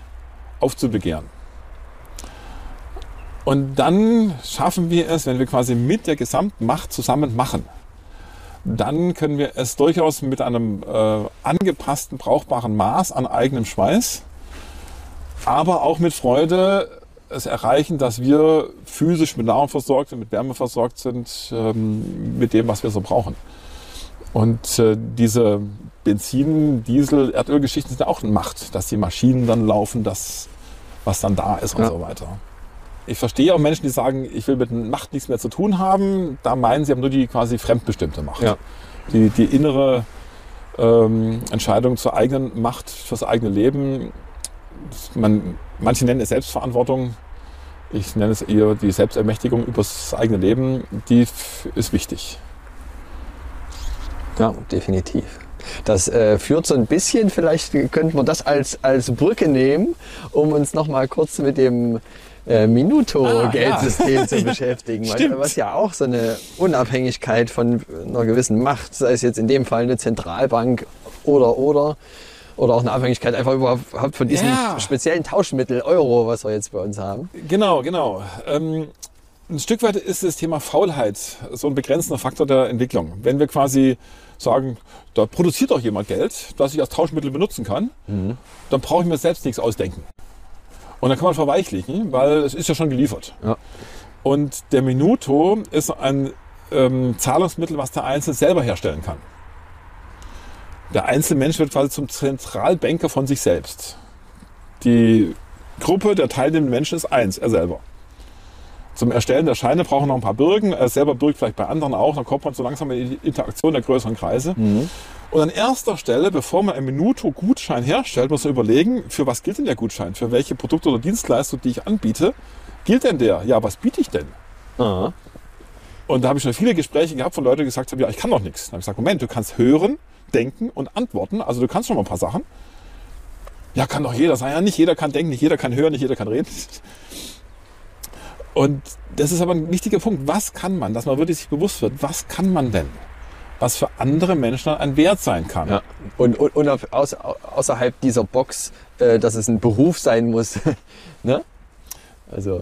aufzubegehren. Und dann schaffen wir es, wenn wir quasi mit der Gesamtmacht zusammen machen, dann können wir es durchaus mit einem äh, angepassten, brauchbaren Maß an eigenem Schweiß, aber auch mit Freude es erreichen, dass wir physisch mit Nahrung versorgt sind, mit Wärme versorgt sind, ähm, mit dem, was wir so brauchen. Und äh, diese Benzin, Diesel, Erdölgeschichten sind auch eine Macht, dass die Maschinen dann laufen, das, was dann da ist und Ja. so weiter. Ich verstehe auch Menschen, die sagen, ich will mit Macht nichts mehr zu tun haben. Da meinen sie haben nur die quasi fremdbestimmte Macht. Ja. Die, die innere ähm, Entscheidung zur eigenen Macht, fürs eigene Leben. Man, manche nennen es Selbstverantwortung. Ich nenne es eher die Selbstermächtigung über das eigene Leben. Die ist wichtig. Ja, definitiv. Das äh, führt so ein bisschen, vielleicht könnten wir das als, als Brücke nehmen, um uns noch mal kurz mit dem äh, Minuto-Geldsystem Ah, zu beschäftigen. Weil, stimmt. was ja auch so eine Unabhängigkeit von einer gewissen Macht, sei es jetzt in dem Fall eine Zentralbank oder oder oder auch eine Abhängigkeit einfach überhaupt von diesem Ja. speziellen Tauschmittel Euro, was wir jetzt bei uns haben. Genau, genau. Ähm, ein Stück weit ist das Thema Faulheit so ein begrenzender Faktor der Entwicklung. Wenn wir quasi sagen, da produziert doch jemand Geld, das ich als Tauschmittel benutzen kann, dann brauche ich mir selbst nichts ausdenken. Und dann kann man verweichlichen, weil es ist ja schon geliefert. Ja. Und der Minuto ist ein ähm, Zahlungsmittel, was der Einzelne selber herstellen kann. Der Einzelmensch wird quasi zum Zentralbanker von sich selbst. Die Gruppe der teilnehmenden Menschen ist eins, er selber. Zum Erstellen der Scheine brauchen noch ein paar Bürgen. Er selber bürgt vielleicht bei anderen auch. Dann kommt man so langsam in die Interaktion der größeren Kreise. Und an erster Stelle, bevor man einen Minuto-Gutschein herstellt, muss man überlegen, für was gilt denn der Gutschein? Für welche Produkte oder Dienstleistungen, die ich anbiete, gilt denn der? Ja, was biete ich denn? Ah. Und da habe ich schon viele Gespräche gehabt von Leuten, die gesagt haben, ja, ich kann doch nichts. Dann habe ich gesagt, Moment, du kannst hören, denken und antworten. Also du kannst schon mal ein paar Sachen. Ja, kann doch jeder sein. Ja, nicht jeder kann denken, nicht jeder kann hören, nicht jeder kann reden. Und das ist aber ein wichtiger Punkt. Was kann man, dass man wirklich sich bewusst wird, was kann man denn? Was für andere Menschen ein Wert sein kann. Ja. Und, und, und außerhalb dieser Box, äh, dass es ein Beruf sein muss. ne? Also,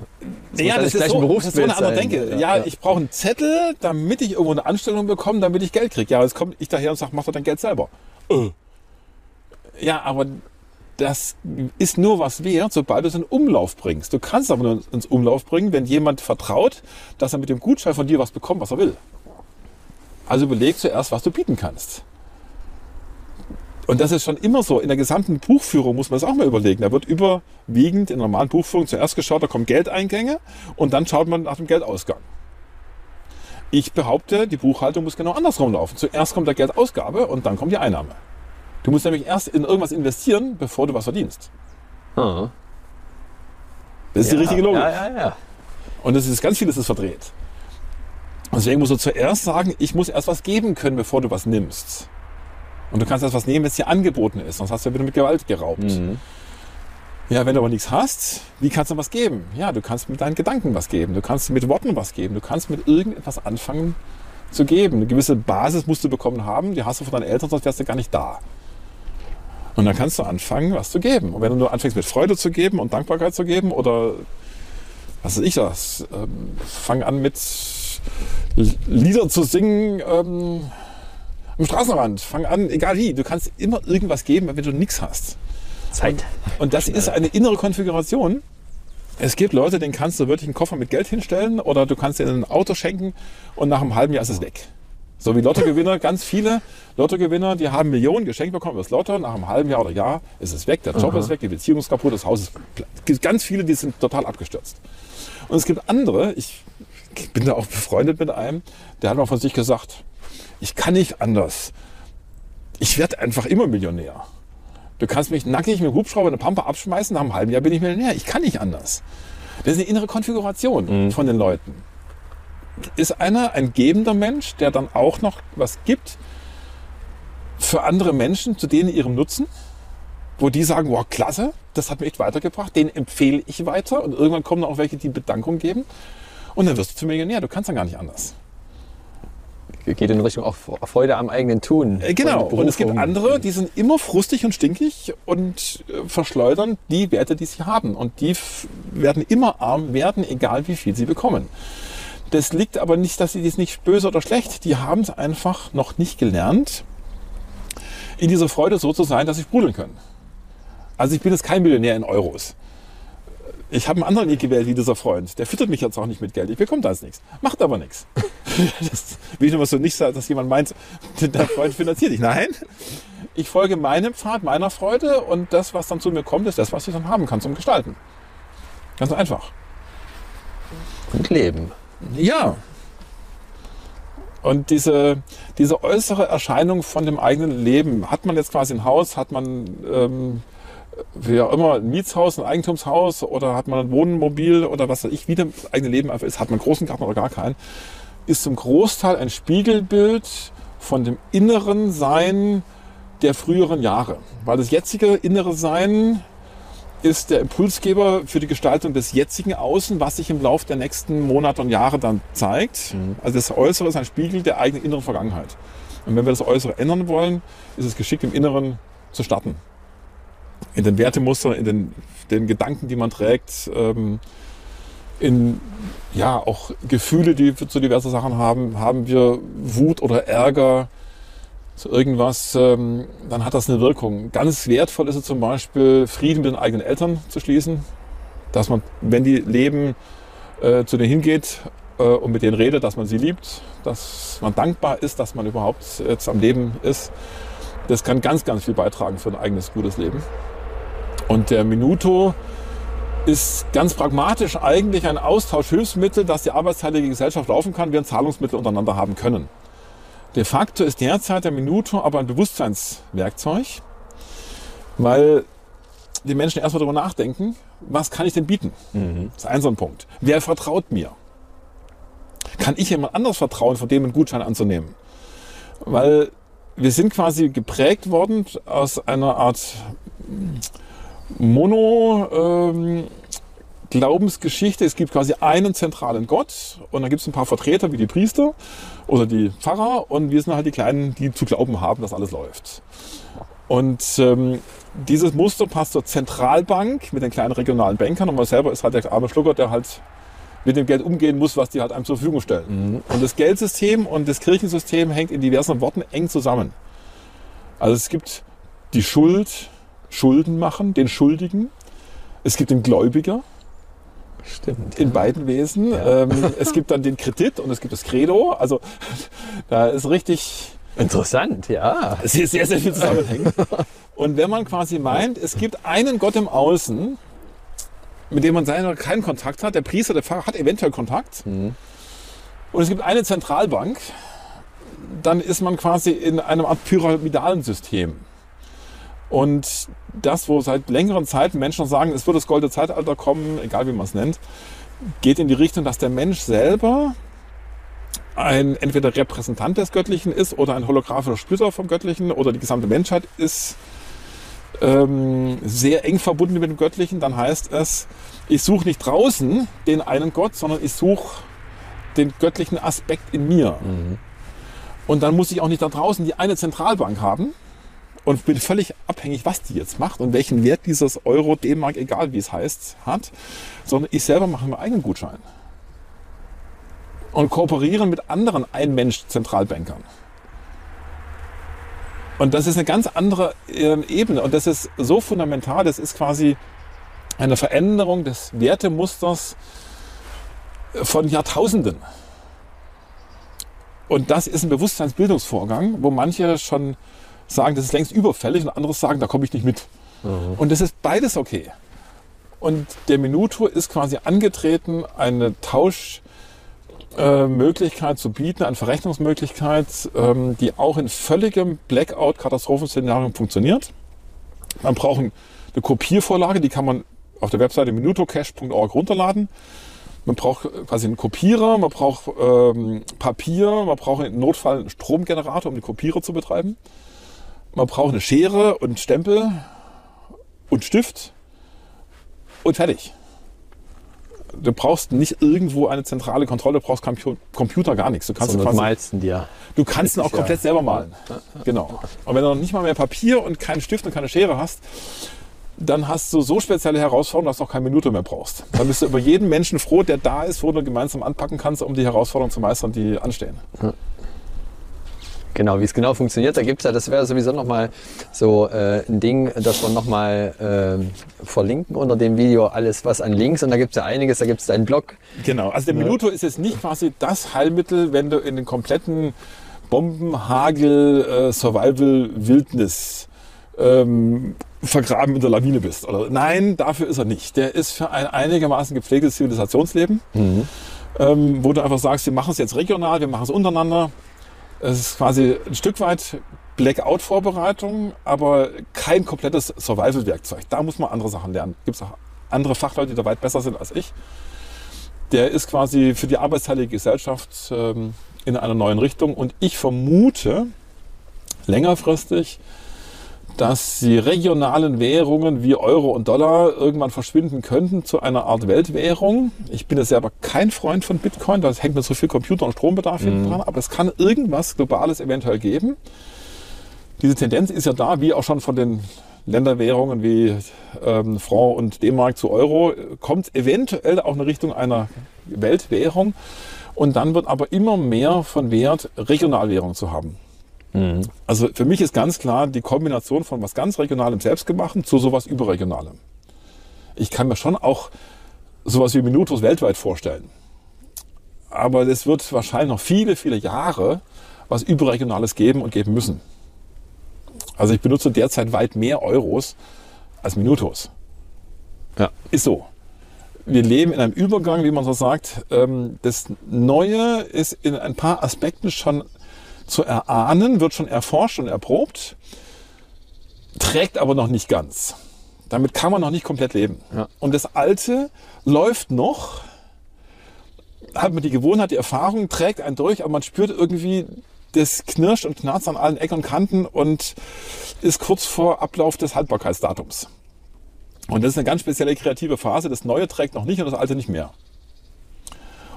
es Ja, das ist, so, ein das ist so eine andere Denke. sein. Ja, ich brauche einen Zettel, damit ich irgendwo eine Anstellung bekomme, damit ich Geld kriege. Ja, jetzt komme ich daher und sage, mach doch dein Geld selber. Äh. Ja, aber das ist nur was wert, sobald du es in Umlauf bringst. Du kannst aber nur ins Umlauf bringen, wenn jemand vertraut, dass er mit dem Gutschein von dir was bekommt, was er will. Also überleg zuerst, was du bieten kannst. Und das ist schon immer so. In der gesamten Buchführung muss man das auch mal überlegen. Da wird überwiegend in der normalen Buchführung zuerst geschaut, da kommen Geldeingänge und dann schaut man nach dem Geldausgang. Ich behaupte, die Buchhaltung muss genau andersrum laufen. Zuerst kommt der Geldausgabe und dann kommt die Einnahme. Du musst nämlich erst in irgendwas investieren, bevor du was verdienst. Ah. Das ist die Ja, richtige Logik. Ja, ja, ja. Und es ist ganz vieles ist verdreht. Deswegen musst du zuerst sagen, ich muss erst was geben können, bevor du was nimmst. Und du kannst erst was nehmen, wenn es dir angeboten ist, sonst hast du ja wieder mit Gewalt geraubt. Mhm. Ja, wenn du aber nichts hast, wie kannst du was geben? Ja, du kannst mit deinen Gedanken was geben, du kannst mit Worten was geben, du kannst mit irgendetwas anfangen zu geben. Eine gewisse Basis musst du bekommen haben, die hast du von deinen Eltern, sonst wärst du gar nicht da. Und dann kannst du anfangen, was zu geben. Und wenn du nur anfängst mit Freude zu geben und Dankbarkeit zu geben oder was weiß ich das, ähm, fang an mit Lieder zu singen ähm, am Straßenrand, fang an, egal wie, du kannst immer irgendwas geben, wenn du nichts hast. Zeit. Und das ist eine innere Konfiguration. Es gibt Leute, denen kannst du wirklich einen Koffer mit Geld hinstellen oder du kannst ihnen ein Auto schenken und nach einem halben Jahr ist es weg. So wie Lottogewinner, ganz viele Lottogewinner, die haben Millionen geschenkt bekommen über das Lotto, nach einem halben Jahr oder Jahr ist es weg, der Job ist weg, die Beziehung ist kaputt, das Haus ist. Es gibt ganz viele, die sind total abgestürzt. Und es gibt andere, ich bin da auch befreundet mit einem, der hat mal von sich gesagt, ich kann nicht anders. Ich werde einfach immer Millionär. Du kannst mich nackig mit dem Hubschrauber eine Pampe abschmeißen, nach einem halben Jahr bin ich Millionär. Ich kann nicht anders. Das ist eine innere Konfiguration von den Leuten. Ist einer ein gebender Mensch, der dann auch noch was gibt für andere Menschen, zu denen ihrem Nutzen, wo die sagen, wow, klasse, das hat mir echt weitergebracht, den empfehle ich weiter und irgendwann kommen auch welche, die Bedankung geben und dann wirst du zum Millionär. Du kannst dann gar nicht anders. Geht in Richtung auch Freude am eigenen Tun. Äh, Genau. Und Und es gibt andere, die sind immer frustig und stinkig und äh, verschleudern die Werte, die sie haben. Und die werden immer arm werden, egal wie viel sie bekommen. Das liegt aber nicht, dass sie das nicht böse oder schlecht. Die haben es einfach noch nicht gelernt, in dieser Freude so zu sein, dass sie sprudeln können. Also ich bin jetzt kein Millionär in Euros. Ich habe einen anderen Weg gewählt wie dieser Freund. Der füttert mich jetzt auch nicht mit Geld. Ich bekomme da jetzt nichts. Macht aber nichts. Das will ich nur so nicht sagen, dass jemand meint, der Freund finanziert dich. Nein. Ich folge meinem Pfad, meiner Freude und das, was dann zu mir kommt, ist das, was ich dann haben kann zum Gestalten. Ganz einfach. Und Leben. Ja. Und diese, diese äußere Erscheinung von dem eigenen Leben, hat man jetzt quasi ein Haus, hat man ähm, wie auch immer ein Mietshaus, ein Eigentumshaus oder hat man ein Wohnmobil oder was weiß ich, wie das eigene Leben einfach ist, hat man einen großen Garten oder gar keinen, ist zum Großteil ein Spiegelbild von dem inneren Sein der früheren Jahre. Weil das jetzige innere Sein ist der Impulsgeber für die Gestaltung des jetzigen Außen, was sich im Laufe der nächsten Monate und Jahre dann zeigt. Also das Äußere ist ein Spiegel der eigenen inneren Vergangenheit. Und wenn wir das Äußere ändern wollen, ist es geschickt, im Inneren zu starten. In den Wertemustern, in den, den Gedanken, die man trägt, ähm, in ja auch Gefühle, die wir zu diversen Sachen haben. Haben wir Wut oder Ärger, zu irgendwas, ähm, dann hat das eine Wirkung. Ganz wertvoll ist es zum Beispiel, Frieden mit den eigenen Eltern zu schließen. Dass man, wenn die leben, äh, zu denen hingeht äh, und mit denen redet, dass man sie liebt, dass man dankbar ist, dass man überhaupt jetzt am Leben ist. Das kann ganz, ganz viel beitragen für ein eigenes gutes Leben. Und der Minuto ist ganz pragmatisch eigentlich ein Austauschhilfsmittel, dass die arbeitsteilige Gesellschaft laufen kann, wir ein Zahlungsmittel untereinander haben können. De facto ist derzeit der Minuto aber ein Bewusstseinswerkzeug, weil die Menschen erstmal darüber nachdenken, was kann ich denn bieten? Mhm. Das ist ein so ein Punkt. Wer vertraut mir? Kann ich jemand anders vertrauen, von dem einen Gutschein anzunehmen? Weil wir sind quasi geprägt worden aus einer Art Mono ähm, Glaubensgeschichte. Es gibt quasi einen zentralen Gott und dann gibt es ein paar Vertreter wie die Priester oder die Pfarrer und wir sind halt die Kleinen, die zu glauben haben, dass alles läuft. Und ähm, dieses Muster passt zur Zentralbank mit den kleinen regionalen Bankern und man selber ist halt der arme Schlucker, der halt mit dem Geld umgehen muss, was die halt einem zur Verfügung stellen. Mhm. Und das Geldsystem und das Kirchensystem hängt in diversen Worten eng zusammen. Also es gibt die Schuld, Schulden machen, den Schuldigen. Es gibt den Gläubiger. Stimmt. In ja. beiden Wesen. Ja. Ähm, es gibt dann den Kredit und es gibt das Credo. Also da ist richtig. Interessant, ja. Es ist sehr, sehr viel zusammenhängt. Und wenn man quasi meint, es gibt einen Gott im Außen, mit dem man seiner keinen Kontakt hat. Der Priester, der Pfarrer hat eventuell Kontakt. Mhm. Und es gibt eine Zentralbank. Dann ist man quasi in einem Art pyramidalen System. Und das, wo seit längeren Zeit Menschen sagen, es wird das goldene Zeitalter kommen, egal wie man es nennt, geht in die Richtung, dass der Mensch selber ein entweder Repräsentant des Göttlichen ist oder ein holographischer Splitter vom Göttlichen oder die gesamte Menschheit ist ähm, sehr eng verbunden mit dem Göttlichen, dann heißt es, ich suche nicht draußen den einen Gott, sondern ich suche den göttlichen Aspekt in mir. Mhm. Und dann muss ich auch nicht da draußen die eine Zentralbank haben und bin völlig abhängig, was die jetzt macht und welchen Wert dieses Euro, D-Mark, egal wie es heißt, hat, sondern ich selber mache meinen eigenen Gutschein. Und kooperiere mit anderen Ein-Mensch-Zentralbankern. Und das ist eine ganz andere äh, Ebene und das ist so fundamental, das ist quasi eine Veränderung des Wertemusters von Jahrtausenden. Und das ist ein Bewusstseinsbildungsvorgang, wo manche schon sagen, das ist längst überfällig und andere sagen, da komme ich nicht mit. Mhm. Und das ist beides okay. Und der Minuto ist quasi angetreten, eine Tausch, äh, Möglichkeit zu bieten, eine Verrechnungsmöglichkeit, ähm, die auch in völligem Blackout-Katastrophenszenario funktioniert. Man braucht eine Kopiervorlage, die kann man auf der Webseite minutocash.org runterladen. Man braucht quasi einen Kopierer, man braucht ähm, Papier, man braucht im Notfall einen Stromgenerator, um die Kopierer zu betreiben. Man braucht eine Schere und Stempel und Stift und fertig du brauchst nicht irgendwo eine zentrale Kontrolle, du brauchst Computer gar nichts. Du kannst so quasi, malst dir. Du kannst ihn auch komplett selber malen. Genau. Und wenn du noch nicht mal mehr Papier und keinen Stift und keine Schere hast, dann hast du so spezielle Herausforderungen, dass du auch keine Minute mehr brauchst. Dann bist du über jeden Menschen froh, der da ist, wo du gemeinsam anpacken kannst, um die Herausforderungen zu meistern, die anstehen. Genau, wie es genau funktioniert, da gibt es ja, das wäre sowieso nochmal so äh, ein Ding, das wir nochmal äh, verlinken unter dem Video, alles was an Links und da gibt es ja einiges, da gibt es deinen Blog. Genau, also der. Minuto ist jetzt nicht quasi das Heilmittel, wenn du in den kompletten Bomben, Hagel, äh, Survival, Wildnis ähm, vergraben in der Lawine bist. Oder, nein, dafür ist er nicht. Der ist für ein einigermaßen gepflegtes Zivilisationsleben, mhm. ähm, wo du einfach sagst, wir machen es jetzt regional, wir machen es untereinander es ist quasi ein Stück weit Blackout-Vorbereitung, aber kein komplettes Survival-Werkzeug. Da muss man andere Sachen lernen. Gibt es auch andere Fachleute, die da weit besser sind als ich. Der ist quasi für die arbeitsteilige Gesellschaft ähm, in einer neuen Richtung. Und ich vermute längerfristig, dass die regionalen Währungen wie Euro und Dollar irgendwann verschwinden könnten zu einer Art Weltwährung. Ich bin jetzt selber kein Freund von Bitcoin, da hängt mir so viel Computer- und Strombedarf hinten mhm. dran, aber es kann irgendwas Globales eventuell geben. Diese Tendenz ist ja da, wie auch schon von den Länderwährungen wie ähm, Franc und D-Mark zu Euro, kommt eventuell auch in Richtung einer Weltwährung. Und dann wird aber immer mehr von Wert, Regionalwährung zu haben. Mhm. Also für mich ist ganz klar die Kombination von was ganz Regionalem Selbstgemachten zu sowas Überregionalem. Ich kann mir schon auch sowas wie Minutos weltweit vorstellen. Aber es wird wahrscheinlich noch viele, viele Jahre was Überregionales geben und geben müssen. Also ich benutze derzeit weit mehr Euros als Minutos. Ja. Ist so. wir leben in einem Übergang, wie man so sagt. Ähm, das Neue ist in ein paar Aspekten schon zu erahnen, wird schon erforscht und erprobt, trägt aber noch nicht ganz. Damit kann man noch nicht komplett leben. Ja. Und das Alte läuft noch, hat man die Gewohnheit, die Erfahrung, trägt einen durch, aber man spürt irgendwie, das knirscht und knarzt an allen Ecken und Kanten und ist kurz vor Ablauf des Haltbarkeitsdatums. Und das ist eine ganz spezielle kreative Phase. Das Neue trägt noch nicht und das Alte nicht mehr.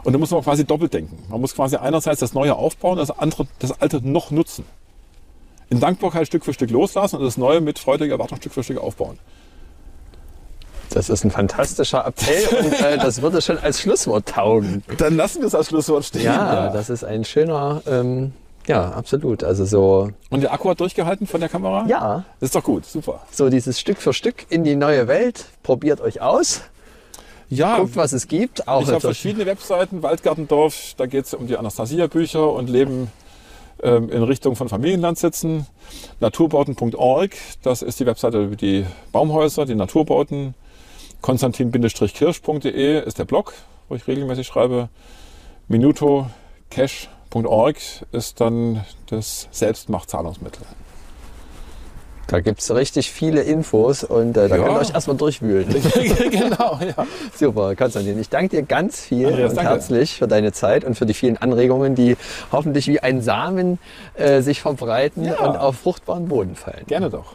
Und da muss man quasi doppelt denken. Man muss quasi einerseits das Neue aufbauen, das andere, das Alte noch nutzen. In Dankbarkeit Stück für Stück loslassen und das Neue mit freudiger Erwartung Stück für Stück aufbauen. Das ist ein fantastischer Appell und äh, das würde schon als Schlusswort taugen. Dann lassen wir es als Schlusswort stehen. Ja, das ist ein schöner, ähm, ja, absolut. Also so, Und der Akku hat durchgehalten von der Kamera? ja, Das ist doch gut, super. so dieses Stück für Stück in die neue Welt. Probiert euch aus, Ja, guckt, was es gibt. Auch ich habe verschiedene Webseiten, Waldgartendorf, da geht es um die Anastasia-Bücher und Leben ähm, in Richtung von Familienlandsitzen. Naturbauten.org, das ist die Webseite über die Baumhäuser, die Naturbauten. Konstantin-kirsch.de ist der Blog, wo ich regelmäßig schreibe. Minutocash.org ist dann das Selbstmachtzahlungsmittel. Da gibt's richtig viele Infos und äh, da Ja. könnt ihr euch erstmal durchwühlen. genau, ja. Super, Konstantin. Ich danke dir ganz viel Andreas, und danke. herzlich für deine Zeit und für die vielen Anregungen, die hoffentlich wie ein Samen äh, sich verbreiten Ja. und auf fruchtbaren Boden fallen. Gerne doch.